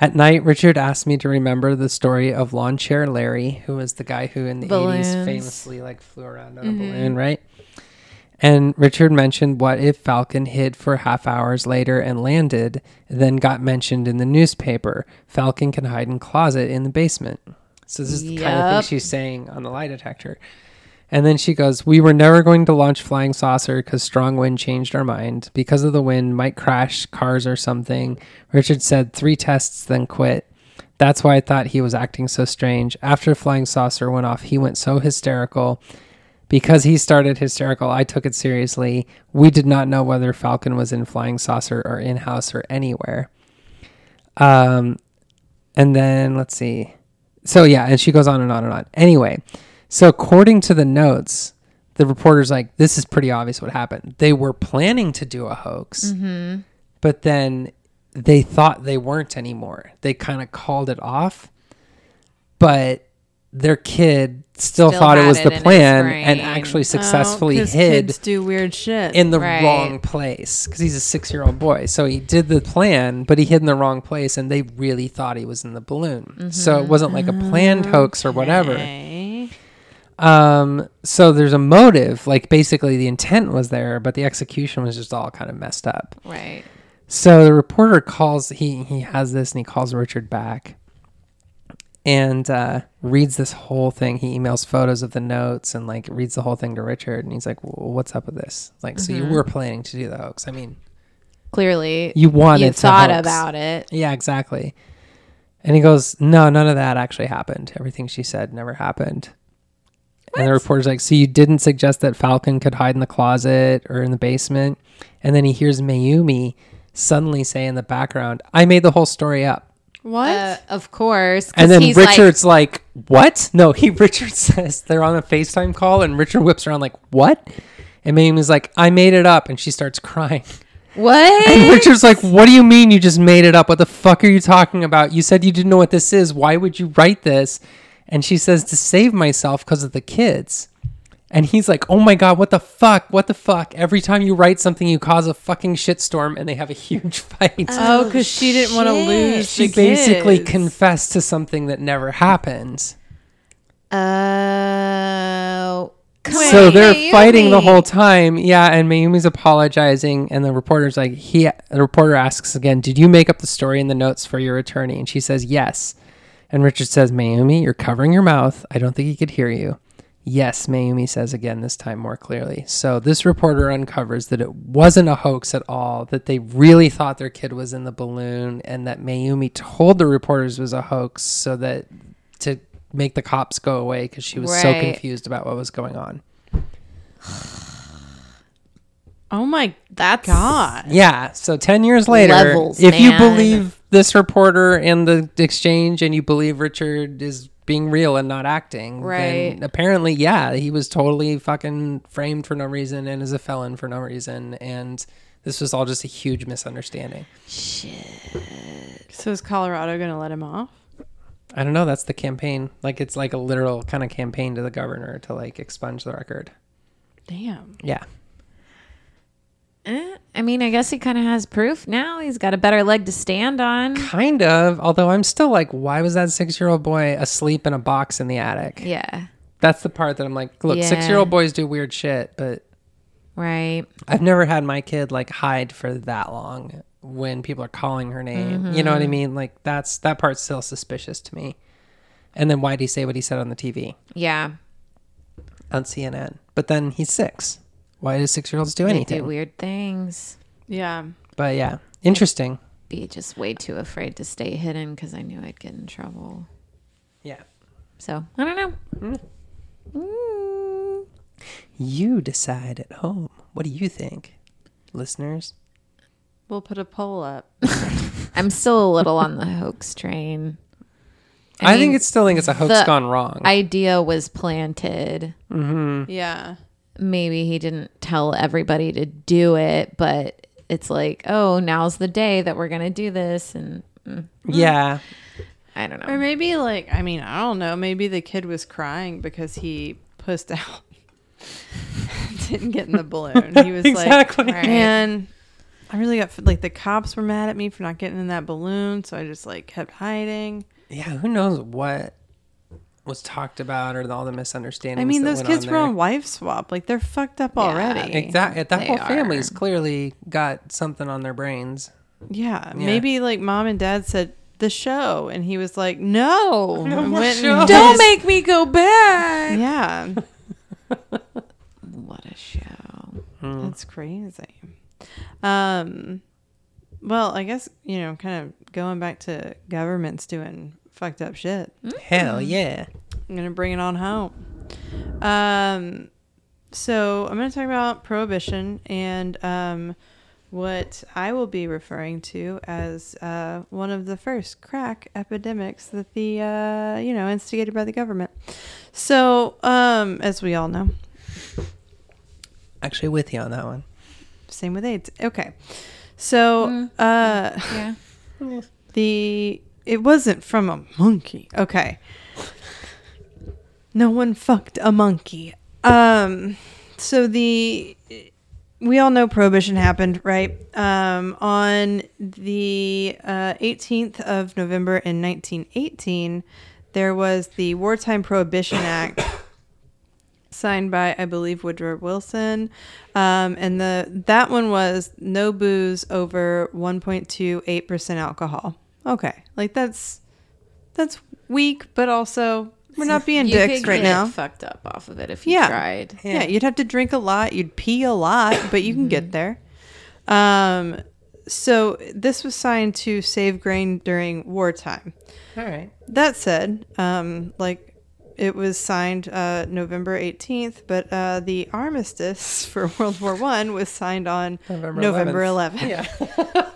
At night, Richard asked me to remember the story of Lawn Chair Larry, who was the guy who in the Balloons. 80s famously like flew around on a mm-hmm. balloon, right? And Richard mentioned what if Falcon hid for half hours later and landed, then got mentioned in the newspaper. Falcon can hide in closet in the basement. So this is the kind of thing she's saying on the lie detector. And then she goes, We were never going to launch Flying Saucer because strong wind changed our mind. Because of the wind, might crash cars or something. Richard said three tests, then quit. That's why I thought he was acting so strange. After Flying Saucer went off, he went so hysterical. Because he started hysterical, I took it seriously. We did not know whether Falcon was in Flying Saucer or in house or anywhere. Um, and then let's see. So yeah, and she goes on and on and on. Anyway, so according to the notes, the reporter's like, "This is pretty obvious what happened. They were planning to do a hoax, mm-hmm. but then they thought they weren't anymore. They kind of called it off, but their kid still, Still thought it was it the plan and actually successfully Oh, hid Kids do weird shit. in the Right. wrong place because he's a six year old boy. So he did the plan, but he hid in the wrong place, and they really thought he was in the balloon. So it wasn't like a planned hoax or whatever. Okay. Um, so there's a motive, like basically the intent was there, but the execution was just all kind of messed up. Right. So the reporter calls. He he has this, and he calls Richard back, and uh, reads this whole thing. He emails photos of the notes and like reads the whole thing to Richard, and he's like, well, "What's up with this? Like, so you were planning to do the hoax? I mean, Clearly, you wanted you to thought hoax. about it. Yeah, exactly." And he goes, "No, none of that actually happened. Everything she said never happened." And the reporter's like, "So you didn't suggest that Falcon could hide in the closet or in the basement?" And then he hears Mayumi suddenly say in the background, "I made the whole story up." What? Uh, of course. And then he's like- Richard's like, "What?" No, he *laughs* Richard says they're on a FaceTime call, and Richard whips around like, "What?" And Mayumi's like, "I made it up," and she starts crying. what? And Richard's like, "What do you mean you just made it up? What the fuck are you talking about? You said you didn't know what this is. Why would you write this?" And she says, "To save myself because of the kids." And he's like, "Oh my god, what the fuck? What the fuck? Every time you write something, you cause a fucking shitstorm, and they have a huge *laughs* fight." oh, because oh, she didn't want to lose. she the basically kids. confessed to something that never happened. Oh. so they're Mayumi. fighting the whole time. Yeah, and Mayumi's apologizing, and the reporter's like, he. The reporter asks again, "Did you make up the story in the notes for your attorney?" And she says, "Yes." And Richard says, "Mayumi, you're covering your mouth. I don't think he could hear you." Yes, Mayumi says again, this time more clearly. So this reporter uncovers that it wasn't a hoax at all, that they really thought their kid was in the balloon, and that Mayumi told the reporters it was a hoax so that to make the cops go away because she was so confused about what was going on. *sighs* Oh my That's god. Yeah. So 10 years later, Levels, if you believe this reporter and the exchange and you believe Richard is being real and not acting, Right. then apparently, yeah, he was totally fucking framed for no reason and is a felon for no reason. And this was all just a huge misunderstanding. Shit. So is Colorado going to let him off? I don't know. That's the campaign. Like, it's like a literal kind of campaign to the governor to like expunge the record. Damn. Yeah. Eh, I mean, I guess he kind of has proof now. He's got a better leg to stand on. Kind of. Although I'm still like, why was that six year old boy asleep in a box in the attic? Yeah. That's the part that I'm like, look, Yeah. six year old boys do weird shit, but Right. I've never had my kid like hide for that long when people are calling her name. You know what I mean? Like that's that part's still suspicious to me. And then why'd he say what he said on the TV Yeah. on CNN? But then he's six. Why do six year olds do They anything? do weird things. Yeah. But yeah, interesting. Be just way too afraid to stay hidden because I knew I'd get in trouble. Yeah. So I don't know. Mm. You decide at home. What do you think, listeners? We'll put a poll up. *laughs* I'm still a little on the hoax train. I, mean, think it's still think it's a hoax the gone wrong. idea was planted. yeah. Maybe he didn't tell everybody to do it, but it's like, oh, now's the day that we're gonna do this, and mm, yeah. I don't know. Or maybe like I mean, I don't know, maybe the kid was crying because he pussed out. *laughs* Didn't get in the balloon. He was Exactly. like, Right. Man, I really got like the cops were mad at me for not getting in that balloon, so I just like kept hiding. Yeah, who knows what was talked about or all the misunderstandings. I mean, those kids on were there. on wife swap. Like they're fucked up already. Exactly. That They whole are. family's clearly got something on their brains. Yeah, Yeah. maybe like mom and dad said the show, and he was like, "No, *laughs* No went and show. did- Don't make me go back. *laughs* Yeah, *laughs* What a show. that's crazy. Um, well, I guess you know, kind of going back to governments doing fucked up shit. Hell yeah. I'm gonna bring it on home. Um, so I'm gonna talk about prohibition and um, what I will be referring to as uh, one of the first crack epidemics that the uh, you know instigated by the government. So, um, as we all know, Actually, with you on that one. same with AIDS. Okay, so uh, Yeah. *laughs* the it wasn't from a monkey. Okay, no one fucked a monkey. Um, so the we all know prohibition happened, right? Um, on the uh, 18th of November in 1918, there was the Wartime Prohibition *coughs* Act signed by I believe Woodrow Wilson, um, and the that one was no booze over 1.28 percent alcohol. Okay, like that's that's weak, but also we're not being *laughs* You dicks could right get now. fucked up off of it if you Yeah. tried. Yeah. you'd have to drink a lot, you'd pee a lot, but you can get there. Um, so this was signed to save grain during wartime. All right. That said, um, like it was signed uh, November 18th, but uh, the armistice *laughs* for World War One was signed on November November 11th. 11th.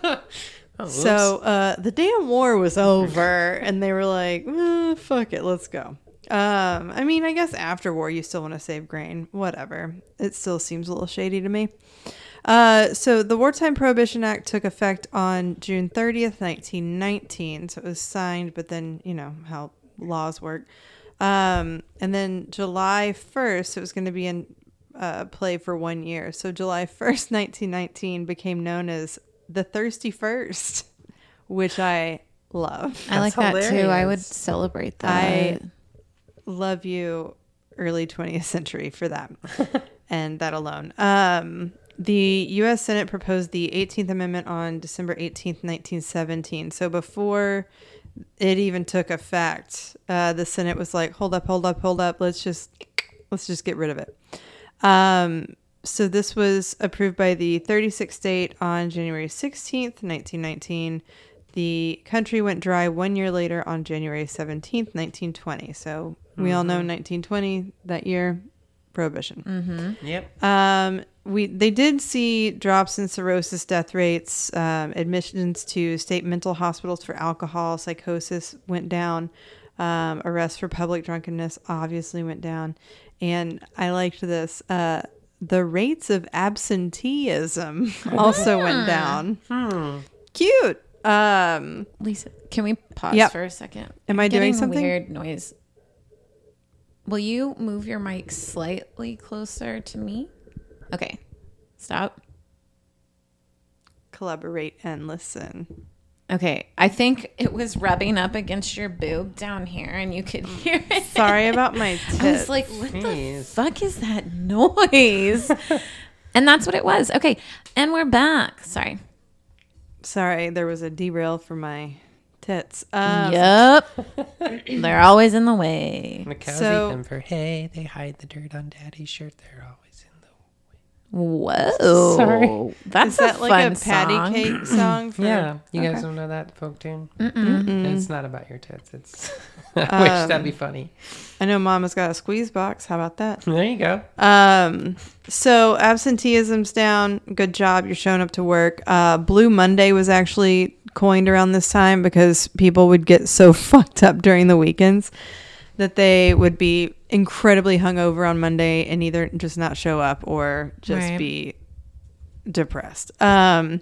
Yeah. *laughs* oh. So uh, the damn war was *laughs* over, and they were like, "Eh, "Fuck it, let's go." Um, I mean, I guess after war, you still want to save grain. Whatever. It still seems a little shady to me. Uh, so the Wartime Prohibition Act took effect on June 30th, 1919. So it was signed, but then you know how laws work. Um, and then July 1st, it was going to be in uh, play for one year. So July 1st, 1919 *laughs* became known as the Thirsty First, which I love. I like that too. I would celebrate that. I love you early 20th century for that *laughs* and that alone. Um, the U.S. Senate proposed the 18th Amendment on December 18th, 1917. So before it even took effect, uh, the Senate was like, "Hold up, hold up, hold up. Let's just let's just get rid of it." Um, so this was approved by the 36th state on January 16th, 1919. The country went dry one year later on January 17th, 1920. So we all know 1920 that year, prohibition. Yep. Um, we they did see drops in cirrhosis death rates. Um, admissions to state mental hospitals for alcohol psychosis went down. Um, arrests for public drunkenness obviously went down, and I liked this. Uh, the rates of absenteeism *laughs* also went down. Cute. Um, Lisa, can we pause Yep. for a second? Am I I'm doing getting something? Weird noise. Will you move your mic slightly closer to me? Okay. Stop. collaborate and listen. Okay. I think *laughs* it was rubbing up against your boob down here and you could hear *laughs* it. Sorry about my tits. *laughs* I was like, what the fuck is that noise? and that's what it was. Okay. And we're back. Sorry. Sorry, there was a derail for my tits. Um, yep. *coughs* They're always in the way. The cows So- eat them for hay. They hide the dirt on daddy's shirt. They're always in the. Whoa. Sorry. That's Is that a like fun a patty song. cake *clears throat* song? For, Yeah, you guys don't know that folk tune. It's not about your tits. It's. *laughs* I wish that'd be funny. I know Mama's got a squeeze box. How about that? There you go. Um, so absenteeism's down. Good job. You're showing up to work. Uh, Blue Monday was actually coined around this time because people would get so *laughs* fucked up during the weekends that they would be incredibly hungover on Monday and either just not show up or just Right. be depressed. Um,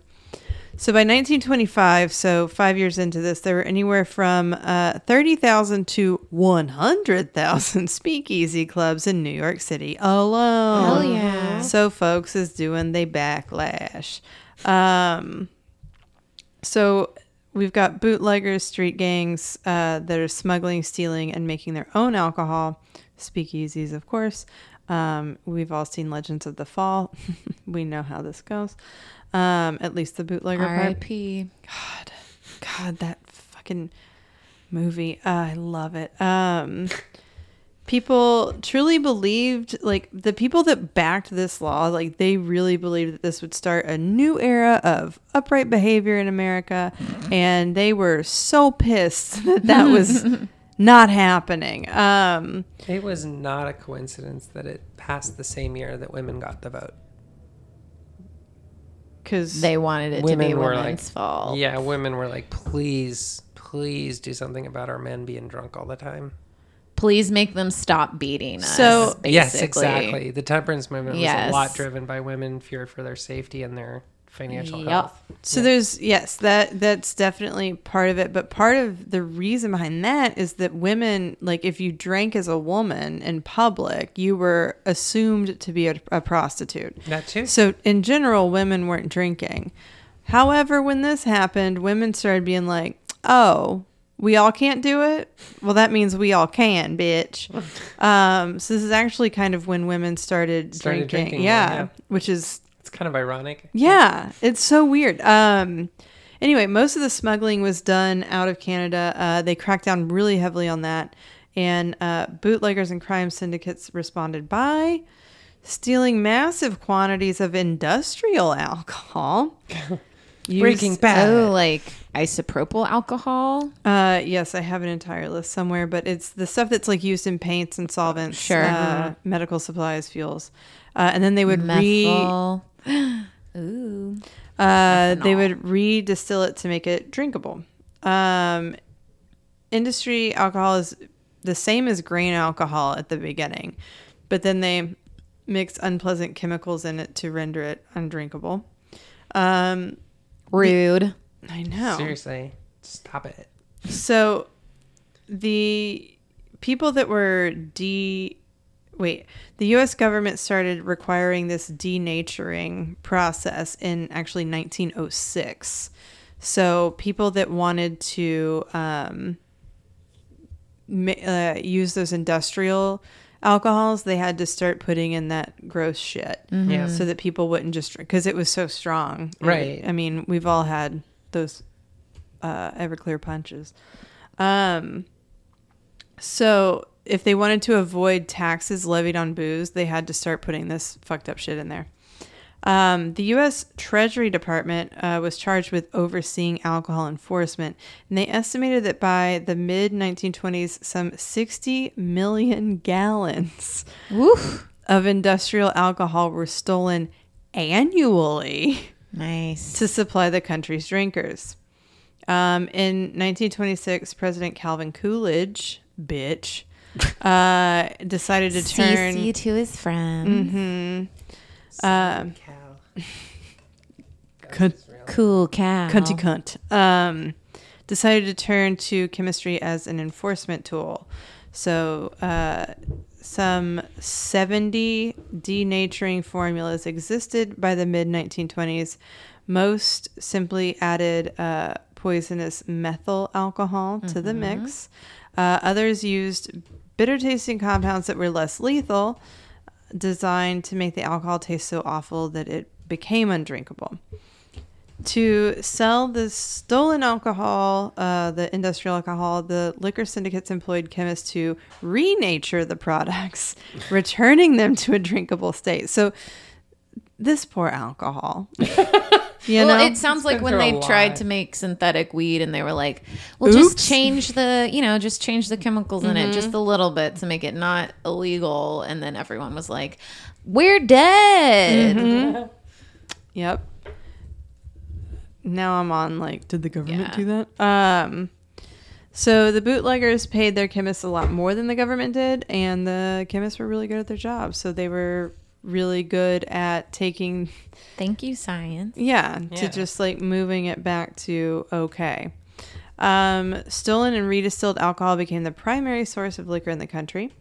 so by 1925, so five years into this, there were anywhere from uh, 30,000 to 100,000 *laughs* speakeasy clubs in New York City alone. Hell yeah. So folks is doing the backlash. Um, so we've got bootleggers, street gangs uh, that are smuggling, stealing, and making their own alcohol. Speakeasies, of course. Um, we've all seen Legends of the Fall. *laughs* we know how this goes. Um, at least the bootlegger part. R.I.P. God, God, that fucking movie. Uh, I love it. Um, people truly believed, like the people that backed this law, like they really believed that this would start a new era of upright behavior in America, and they were so pissed *laughs* that that was *laughs* not happening. Um, It was not a coincidence that it passed the same year that women got the vote. because They wanted it to be were women's like- fault. Yeah, women were like, please, please do something about our men being drunk all the time. Please make them stop beating us. So- basically. Yes, exactly. The temperance movement was a lot driven by women fear for their safety and their financial Yup. health. So there's yes, that that's definitely part of it, but part of the reason behind that is that women like if you drank as a woman in public, you were assumed to be a, a prostitute. That too. So in general, women weren't drinking. However, when this happened, women started being like, "Oh, we all can't do it. Well, that means we all can, bitch." *laughs* um, so this is actually kind of when women started, Started drinking. drinking more, yeah, yeah. which is It's kind of ironic. yeah, it's so weird. Um, anyway, most of the smuggling was done out of Canada. Uh, they cracked down really heavily on that, and uh, bootleggers and crime syndicates responded by stealing massive quantities of industrial alcohol. *laughs* Breaking Used- Bad. Oh, like isopropyl alcohol. Uh, yes, I have an entire list somewhere, but it's the stuff that's like used in paints and solvents, Sure. uh, medical supplies, fuels, uh, and then they would re Methyl. Ooh. Uh, they would re-distill it to make it drinkable. Um, industry alcohol is the same as grain alcohol at the beginning, but then they mix unpleasant chemicals in it to render it undrinkable. Um, Rude. I know. Seriously, stop it. So the people that were de wait, the US government started requiring this denaturing process in actually 1906. So people that wanted to um, ma- uh, use those industrial alcohols, they had to start putting in that gross shit. Yeah. So that people wouldn't just drink because it was so strong. Right. I mean, we've all had those uh, Everclear punches. Um, so if they wanted to avoid taxes levied on booze, they had to start putting this fucked up shit in there. Um, the U.S. Treasury Department uh, was charged with overseeing alcohol enforcement, and they estimated that by the mid 1920s, some 60 million *laughs* gallons Woof. of industrial alcohol were stolen annually Nice. to supply the country's drinkers. Um, in 1926, President Calvin Coolidge, bitch, uh, decided to turn. CC to his friend. Mhm. Um, Cow. *laughs* cunt, Cool cow. cunty cunt. Um, decided to turn to chemistry as an enforcement tool. So, uh, some 70 denaturing formulas existed by the mid 1920s. Most simply added uh, poisonous methyl alcohol to the mix. Uh, others used bitter tasting compounds that were less lethal, designed to make the alcohol taste so awful that it became undrinkable. To sell the stolen alcohol, uh, the industrial alcohol, the liquor syndicates employed chemists to renature the products, *laughs* returning them to a drinkable state. So, this poor alcohol. *laughs* You well, know? it sounds like when they tried to make synthetic weed and they were like, well, Oops. just change the, you know, just change the chemicals in it just a little bit to make it not illegal. And then everyone was like, we're dead. *laughs* Yep. Now I'm on like, did the government Yeah. do that? Um, so the bootleggers paid their chemists a lot more than the government did, and the chemists were really good at their job. So they were really good at taking, Thank you, science. yeah, Yeah. to just like moving it back to okay. Um, stolen and redistilled alcohol became the primary source of liquor in the country.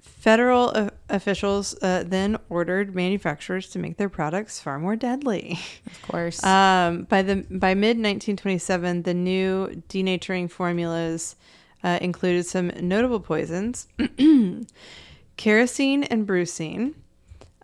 Federal uh, officials uh, then ordered manufacturers to make their products far more deadly. Of course. *laughs* Um, by the by mid 1927, the new denaturing formulas uh, included some notable poisons: *clears throat* kerosene and brucine,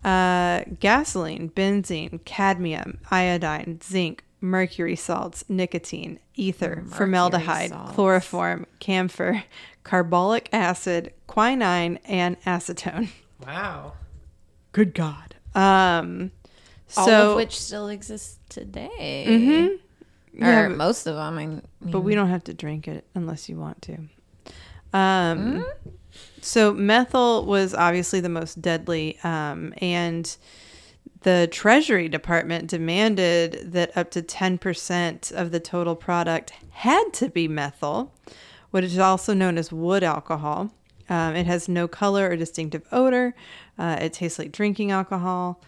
uh, gasoline, benzene, cadmium, iodine, zinc, mercury salts, nicotine, ether, Mercury formaldehyde, salts. chloroform, camphor, carbolic acid, quinine, and acetone. Wow. Good God. Um, All so, of which still exists today. Mm-hmm. Or Yeah, but- most of them. I mean, but we don't have to drink it unless you want to. Um, So methyl was obviously the most deadly, um, and The Treasury Department demanded that up to 10% of the total product had to be methyl, what is also known as wood alcohol. Um, it has no color or distinctive odor. Uh, it tastes like drinking alcohol,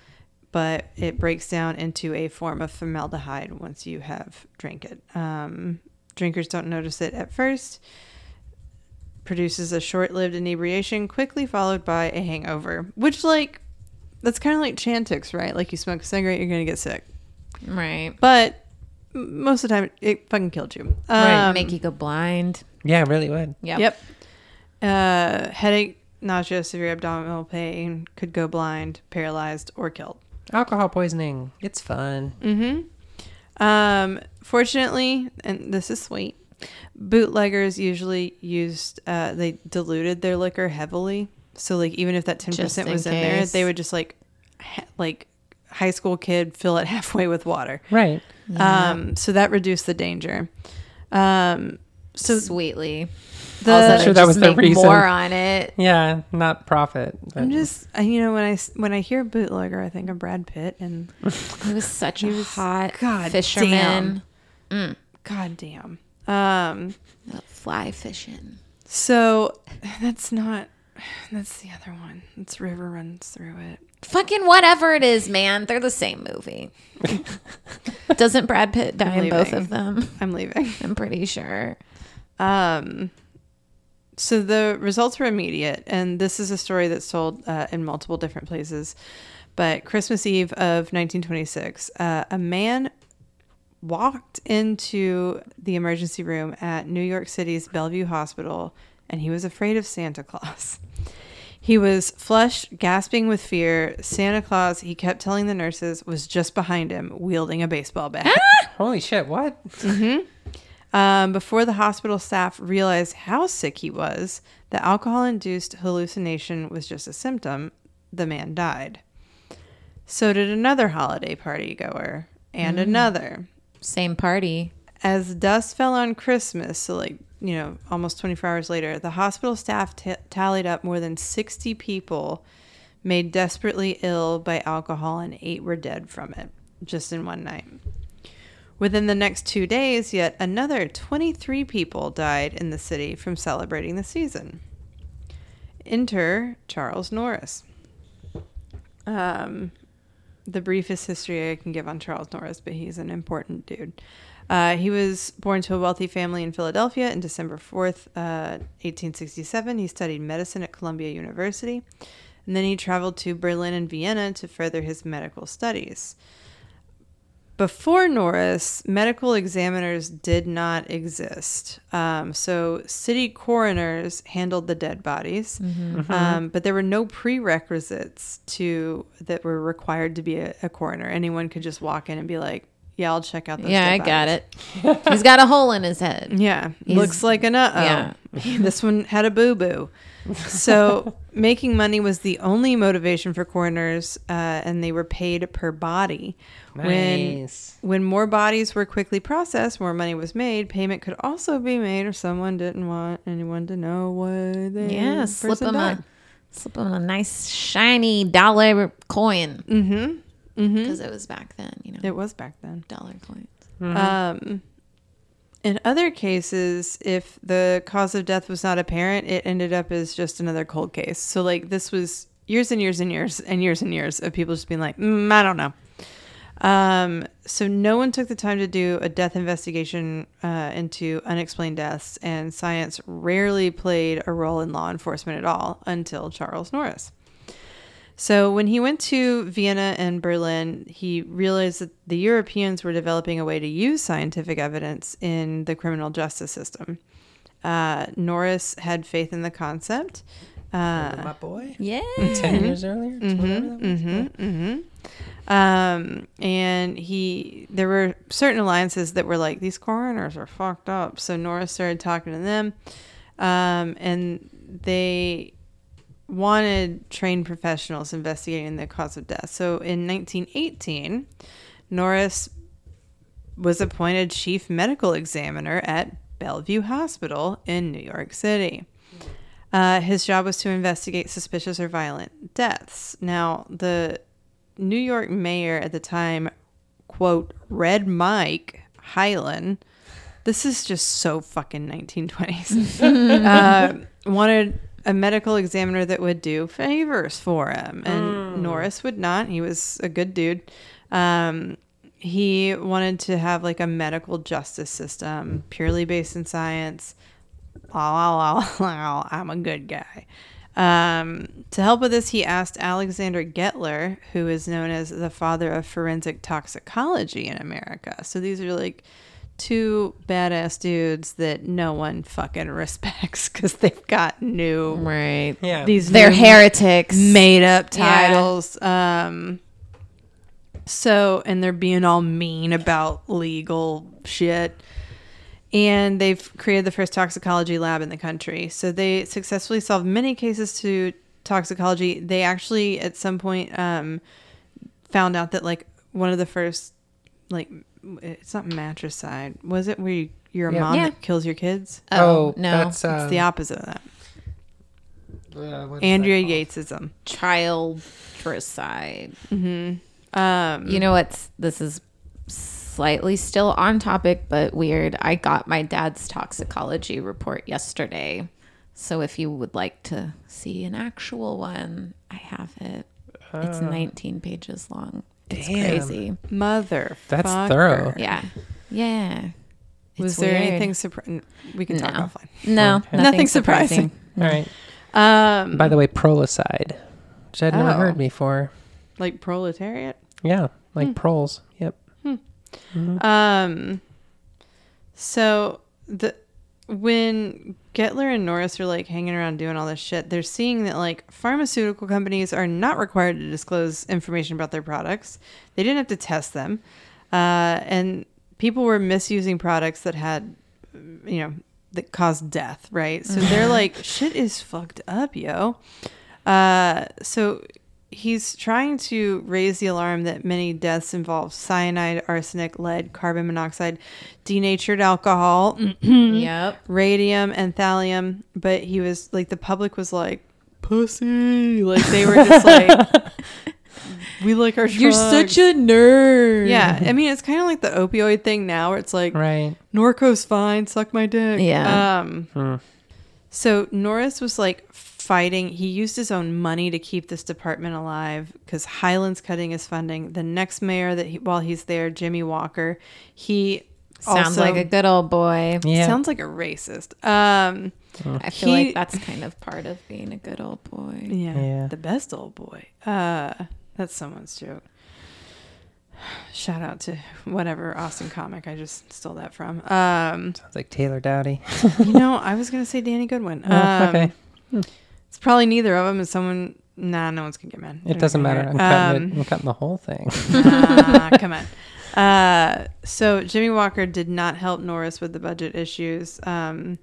but it breaks down into a form of formaldehyde once you have drank it. Um, drinkers don't notice it at first. Produces a short-lived inebriation, quickly followed by a hangover. Which, like, that's kind of like Chantix, right? Like you smoke a cigarette, you're gonna get sick. Right. But most of the time, it fucking killed you. Right. Um, Make you go blind. Yeah, it really would. Yep. Yep. Uh, headache, nausea, severe abdominal pain, could go blind, paralyzed, or killed. Alcohol poisoning. It's fun. Mm-hmm. Um, fortunately, and this is sweet, bootleggers usually used uh, they diluted their liquor heavily. So like even if that 10% in was in there, they would just like ha- like high school kid fill it *laughs* halfway with water. Right. Um, so that reduced the danger. Um, so Sweetly. the also, Sure, that was the reason. more on it. Yeah, not profit. but- I'm just you know when I s- when I hear bootlegger, I think of Brad Pitt and *laughs* He was such a was- hot God fisherman. God damn. Um, Fly fishing. so that's not that's the other one. It's River runs through it. Fucking whatever it is, man. They're the same movie. Doesn't Brad Pitt die in both of them? I'm leaving. I'm pretty sure. Um, so the results were immediate, and this is a story that's told uh, in multiple different places. But Christmas Eve of 1926, uh, a man walked into the emergency room at New York City's Bellevue Hospital, and he was afraid of Santa Claus. He was flushed, gasping with fear. Santa Claus, he kept telling the nurses, was just behind him, wielding a baseball bat. Ah! *laughs* Holy shit! What? Mm-hmm. Um, before the hospital staff realized how sick he was, the alcohol induced hallucination was just a symptom. The man died. So did another holiday party goer and mm. another. Same party. As dust fell on Christmas, so like, you know, almost 24 hours later, the hospital staff t- tallied up more than 60 people made desperately ill by alcohol and eight were dead from it just in one night. Within the next two days, yet another 23 people died in the city from celebrating the season. Enter Charles Norris. Um, the briefest history I can give on Charles Norris, but he's an important dude. Uh, he was born to a wealthy family in Philadelphia in December 4th, uh, 1867. He studied medicine at Columbia University, and then he traveled to Berlin and Vienna to further his medical studies. Before Norris, medical examiners did not exist. Um, so city coroners handled the dead bodies, um, but there were no prerequisites to that were required to be a, a coroner. Anyone could just walk in and be like, "Yeah, I'll check out." Those yeah, I dead got it. He's got a hole in his head. *laughs* Yeah, He's- looks like an uh Yeah. oh. *laughs* this one had a boo boo. So making money was the only motivation for coroners, uh, and they were paid per body. When Nice. when more bodies were quickly processed, more money was made. Payment could also be made if someone didn't want anyone to know why they Yeah, slip person him died. a slip him a nice shiny dollar coin Mm-hmm. Mm-hmm. because it was back then, you know, It was back then. dollar coins. Um, in other cases, if the cause of death was not apparent, it ended up as just another cold case. So, like, this was years and years and years and years and years of people just being like, mm, I don't know. Um, so, no one took the time to do a death investigation uh, into unexplained deaths, and science rarely played a role in law enforcement at all until Charles Norris. So when he went to Vienna and Berlin, he realized that the Europeans were developing a way to use scientific evidence in the criminal justice system. Uh, Norris had faith in the concept. Uh, My boy. Yeah. *laughs* Ten years earlier. whatever that was. hmm Um, and he, there were certain alliances that were like, these coroners are fucked up. So Norris started talking to them, um, and they wanted trained professionals investigating the cause of death. So in 1918, Norris was appointed chief medical examiner at Bellevue Hospital in New York City. Uh, his job was to investigate suspicious or violent deaths. Now, the New York mayor at the time, quote, Red Mike Hylan, this is just so fucking 1920s, *laughs* uh, wanted a medical examiner that would do favors for him. And Norris would not. He was a good dude. Um, he wanted to have like a medical justice system purely based in science. Oh, oh, oh, I'm a good guy. Um, to help with this, he asked Alexander Gettler, who is known as the father of forensic toxicology in America. So these are like two badass dudes that no one fucking *laughs* respects because they've got new Right. Yeah. these They're heretics. made up Yeah. titles. Um, so and they're being all mean about legal shit. And they've created the first toxicology lab in the country. So they successfully solved many cases to toxicology. They actually, at some point, um, found out that like one of the first, like, it's not matricide. Was it where you, you're a Yeah. mom Yeah. that kills your kids? Oh, no. That's uh, It's the opposite of that. uh, what is that Andrea called? Yatesism. Child tricide. Um, You know what's this is slightly still on topic but weird. I got my dad's toxicology report yesterday. So if you would like to see an actual one, I have it. It's 19 pages long. It's Damn. crazy. Mother. That's thorough. Yeah. Yeah. Was It's there weird. anything surprising? We can talk No. offline. No, Okay. nothing, Nothing surprising. surprising. All right. Um, By the way, prolicide, which I'd never Oh. heard before. like proletariat. Yeah, like Hmm. proles. Yep. Um, so the when Gettler and Norris are like hanging around doing all this shit, they're seeing that like pharmaceutical companies are not required to disclose information about their products. They didn't have to test them, uh, and people were misusing products that had, you know, that caused death. Right. So they're *laughs* like, shit is fucked up, yo. Uh, so he's trying to raise the alarm that many deaths involve cyanide, arsenic, lead, carbon monoxide, denatured alcohol, *clears throat* Yep. radium, and thallium. But he was like, the public was like, pussy. Like they were just like, *laughs* we like our You're such a nerd. yeah. I mean, it's kind of like the opioid thing now, where it's like Right. Norco's fine, suck my dick. Yeah. Um. Hmm. So Norris was like fighting. He used his own money to keep this department alive because Hylan's cutting his funding. The next mayor that he, while he's there, Jimmy Walker, he Sounds also- like a good old boy. Yeah. sounds like a racist. Um. I feel He- like that's kind of part of being a good old boy. Yeah, Yeah. the best old boy. Uh, that's someone's joke. Shout out to whatever Austin comic I just stole that from. Um, Sounds like Taylor Dowdy. you know, *laughs* I was gonna say Danny Goodwin. Oh, Um, okay. It's probably neither of them. Is someone? Nah, no one's gonna get mad. It doesn't matter. I'm cutting, it, I'm cutting the whole thing. *laughs* *laughs* ah, come on. Uh, so Jimmy Walker did not help Norris with the budget issues, um,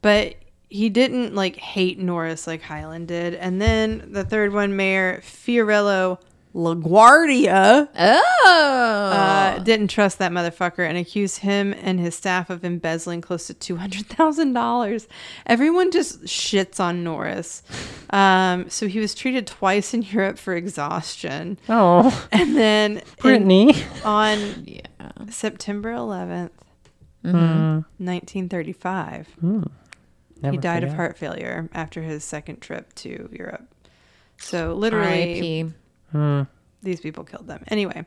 but he didn't like hate Norris like Hylan did. And then the third one, Mayor Fiorello LaGuardia, Oh. uh, didn't trust that motherfucker and accused him and his staff of embezzling close to two hundred thousand dollars. Everyone just shits on Norris. Um, so he was treated twice in Europe for exhaustion, oh, and then in- Brittany. on yeah. September 11th, Mm. 1935, Mm. he died of heart failure after his second trip to Europe. So literally. Mm. these people killed them. Anyway,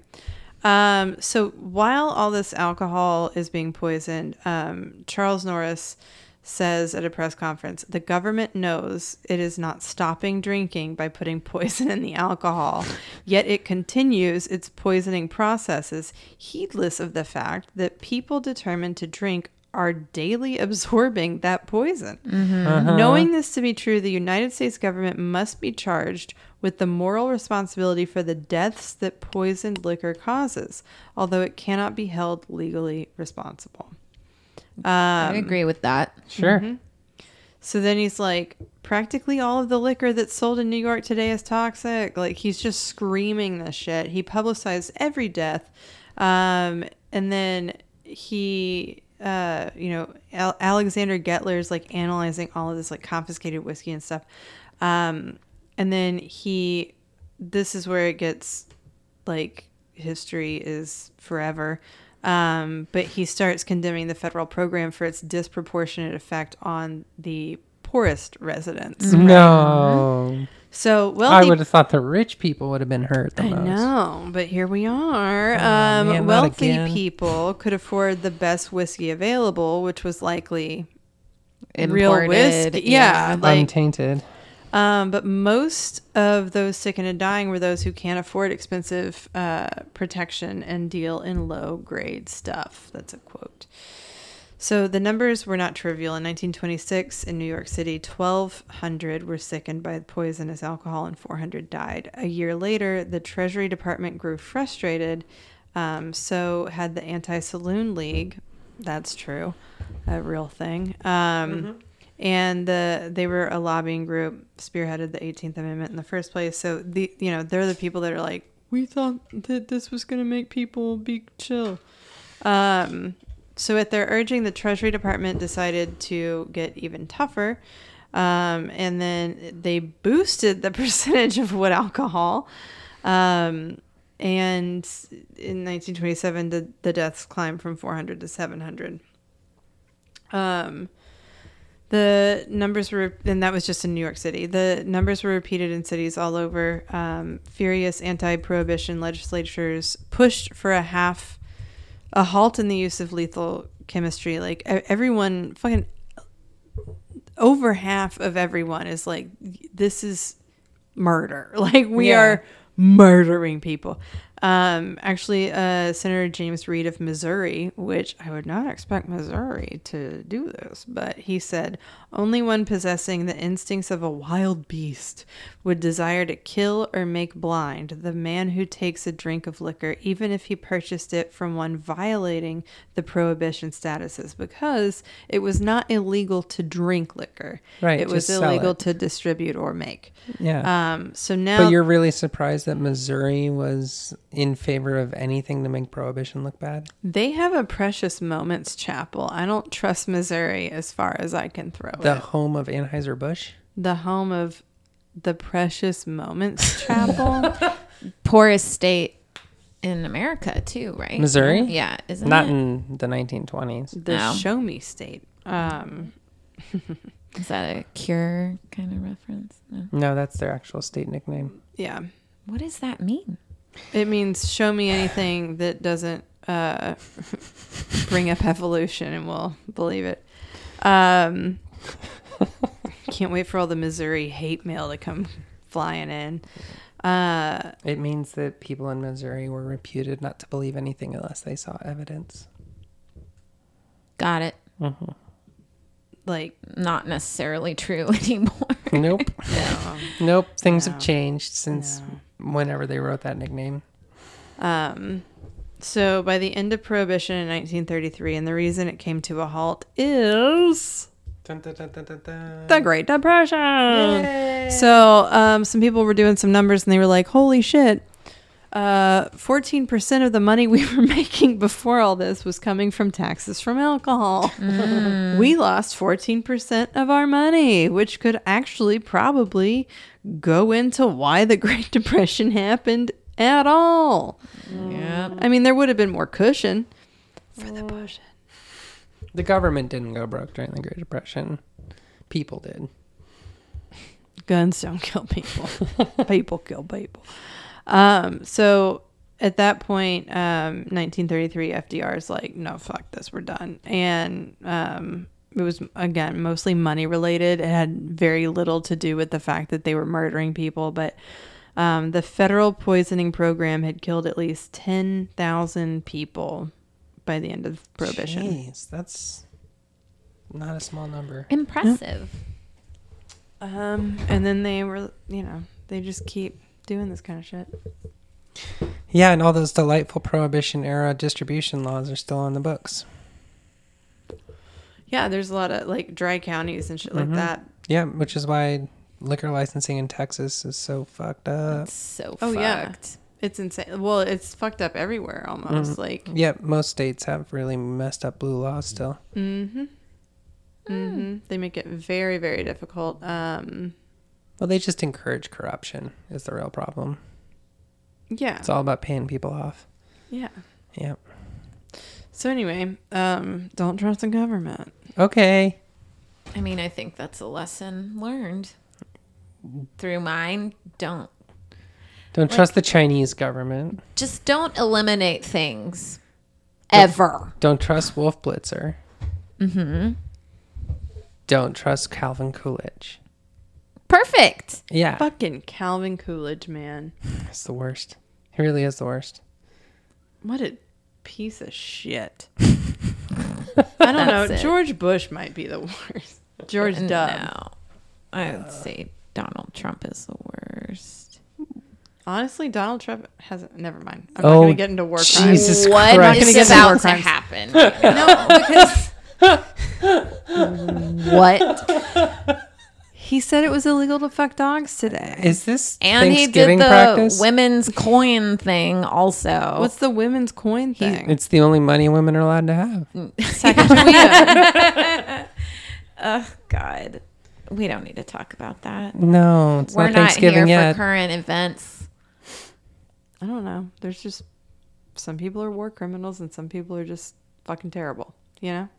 um, so while all this alcohol is being poisoned, um, Charles Norris says at a press conference, the government knows it is not stopping drinking by putting poison in the alcohol, yet it continues its poisoning processes, heedless of the fact that people determined to drink are daily absorbing that poison. Uh-huh. Knowing this to be true, the United States government must be charged with the moral responsibility for the deaths that poisoned liquor causes, although it cannot be held legally responsible. I Um, agree with that. Sure. Mm-hmm. so then he's like, practically all of the liquor that's sold in New York today is toxic. Like he's just screaming this shit. He publicized every death, um, and then he, uh, you know, Al- Alexander Gettler's like analyzing all of this like confiscated whiskey and stuff, um, and then he, this is where it gets like history is forever. Um, but he starts condemning the federal program for its disproportionate effect on the poorest residents. No. So, well, I would have thought the rich people would have been hurt the I most. know, but here we are. Oh, um, man, wealthy people could afford the best whiskey available, which was likely real Imported, whiskey. Yeah, like Untainted. Um, but most of those sick and dying were those who can't afford expensive uh, protection and deal in low grade stuff. That's a quote. So the numbers were not trivial. In 1926, in New York City, 1,200 were sickened by poisonous alcohol and 400 died. A year later, the Treasury Department grew frustrated. Um, so had the Anti-Saloon League. That's true, a real thing. Um, And the they were a lobbying group spearheaded the 18th Amendment in the first place. So the you know they're the people that are like we thought that this was going to make people be chill. Um, so, at their urging, the Treasury Department decided to get even tougher. Um, and then they boosted the *laughs* percentage of wood alcohol. Um, and in 1927, the, the deaths climbed from 400 to 700. Um, the numbers were, and that was just in New York City. The numbers were repeated in cities all over. Um, furious anti-prohibition legislatures pushed for a half, a halt in the use of lethal chemistry. Like everyone, fucking, over half of everyone is like, this is murder. *laughs* Like we Yeah. are murdering people. Um, actually, uh, Senator James Reed of Missouri, which I would not expect Missouri to do this, but he said only one possessing the instincts of a wild beast would desire to kill or make blind the man who takes a drink of liquor, even if he purchased it from one violating the prohibition statuses, because it was not illegal to drink liquor. Right, It was illegal it. to distribute or make. Yeah. Um, so now but you're really surprised that Missouri was in favor of anything to make prohibition look bad? They have a Precious Moments chapel. I don't trust Missouri as far as I can throw The it. The home of Anheuser-Busch? The home of the Precious Moments *laughs* chapel. Poorest state in America too, right? Missouri? Yeah, isn't Not it? in the 1920s. the No. Show Me State. Um, *laughs* Is that a cure kind of reference? No. No, that's their actual state nickname. yeah, What does that mean? It means show me anything that doesn't uh, bring up evolution, and we'll believe it. Um, can't wait for all the Missouri hate mail to come flying in. Uh, It means that people in Missouri were reputed not to believe anything unless they saw evidence. Got it. like Not necessarily true *laughs* anymore. Nope. no. nope. Things No. have changed since No. Whenever they wrote that nickname. Um, so by the end of Prohibition in 1933, and the reason it came to a halt is the Great Depression. So um, some people were doing some numbers, and they were like, "Holy shit!" Uh, 14% of the money we were *laughs* making before all this was coming from taxes from alcohol. We lost 14% of our money, which could actually probably go into why the *laughs* Great Depression happened at all. yeah. I mean, there would have been more cushion for the bush. The government didn't go broke during the Great Depression. People did. Guns don't kill people. *laughs* people kill people. Um, so at that point, um, 1933, FDR is like, no, fuck this, we're done. And um, it was, again, mostly money related. It had very little to do with the fact that they were murdering people, but um, the federal poisoning program had killed at least 10,000 people by the end of Prohibition. Jeez, that's not a small number. Impressive. Um, and then they were, you know, they just keep doing this kind of shit. Yeah, and all those delightful Prohibition era distribution laws are still on the books. Yeah, there's a lot of like dry counties and shit Mhm. like that. Yeah, which is why liquor licensing in Texas is so fucked up. That's so Oh, fucked. yeah. It's insane. Well, it's fucked up everywhere almost. Mhm. Like, Yeah, most states have really messed up blue laws still. mm-hmm. Mm-hmm. They make it very, very difficult. Um, Well, they just encourage corruption is the real problem. Yeah. It's all about paying people off. Yeah. Yeah. So anyway, um, don't trust the government. Okay. I mean, I think that's a lesson learned through mine. Don't Don't trust the Chinese government. just don't eliminate things ever. Don't trust Wolf Blitzer. Mm-hmm. Don't trust Calvin Coolidge. Perfect. Yeah. Fucking Calvin Coolidge, man. *sighs* It's the worst. He really is the worst. What a piece of shit. *laughs* I don't know. That's it. George Bush might be the worst. George W. *laughs* No, I would say Donald Trump is the worst. Honestly, Donald Trump hasn't. Never mind. I'm Oh, not going to get into war crimes. Jesus what Christ. is Not gonna get into war about to crimes. happen? *laughs* No, because what? He said it was illegal to fuck dogs today. Is this And he did the practice? women's coin thing also. What's the women's coin thing? It's the only money women are allowed to have. *laughs* Sacagawea. *laughs* Oh God, we don't need to talk about that. No, it's We're not not here yet. for current events. I don't know. There's just some people are war criminals and some people are just fucking terrible. You know?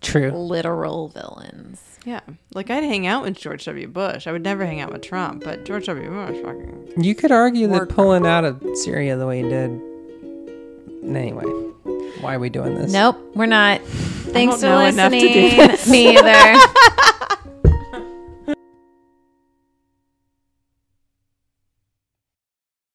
True. Literal villains. Yeah. Like I'd hang out with George W. Bush. I would never hang out with Trump, but George W. Bush fucking You could argue that pulling out of Syria the way he did. Anyway, why are we doing this? Nope, we're not. Thanks don't for know enough to do listening. *laughs* Me either. *laughs*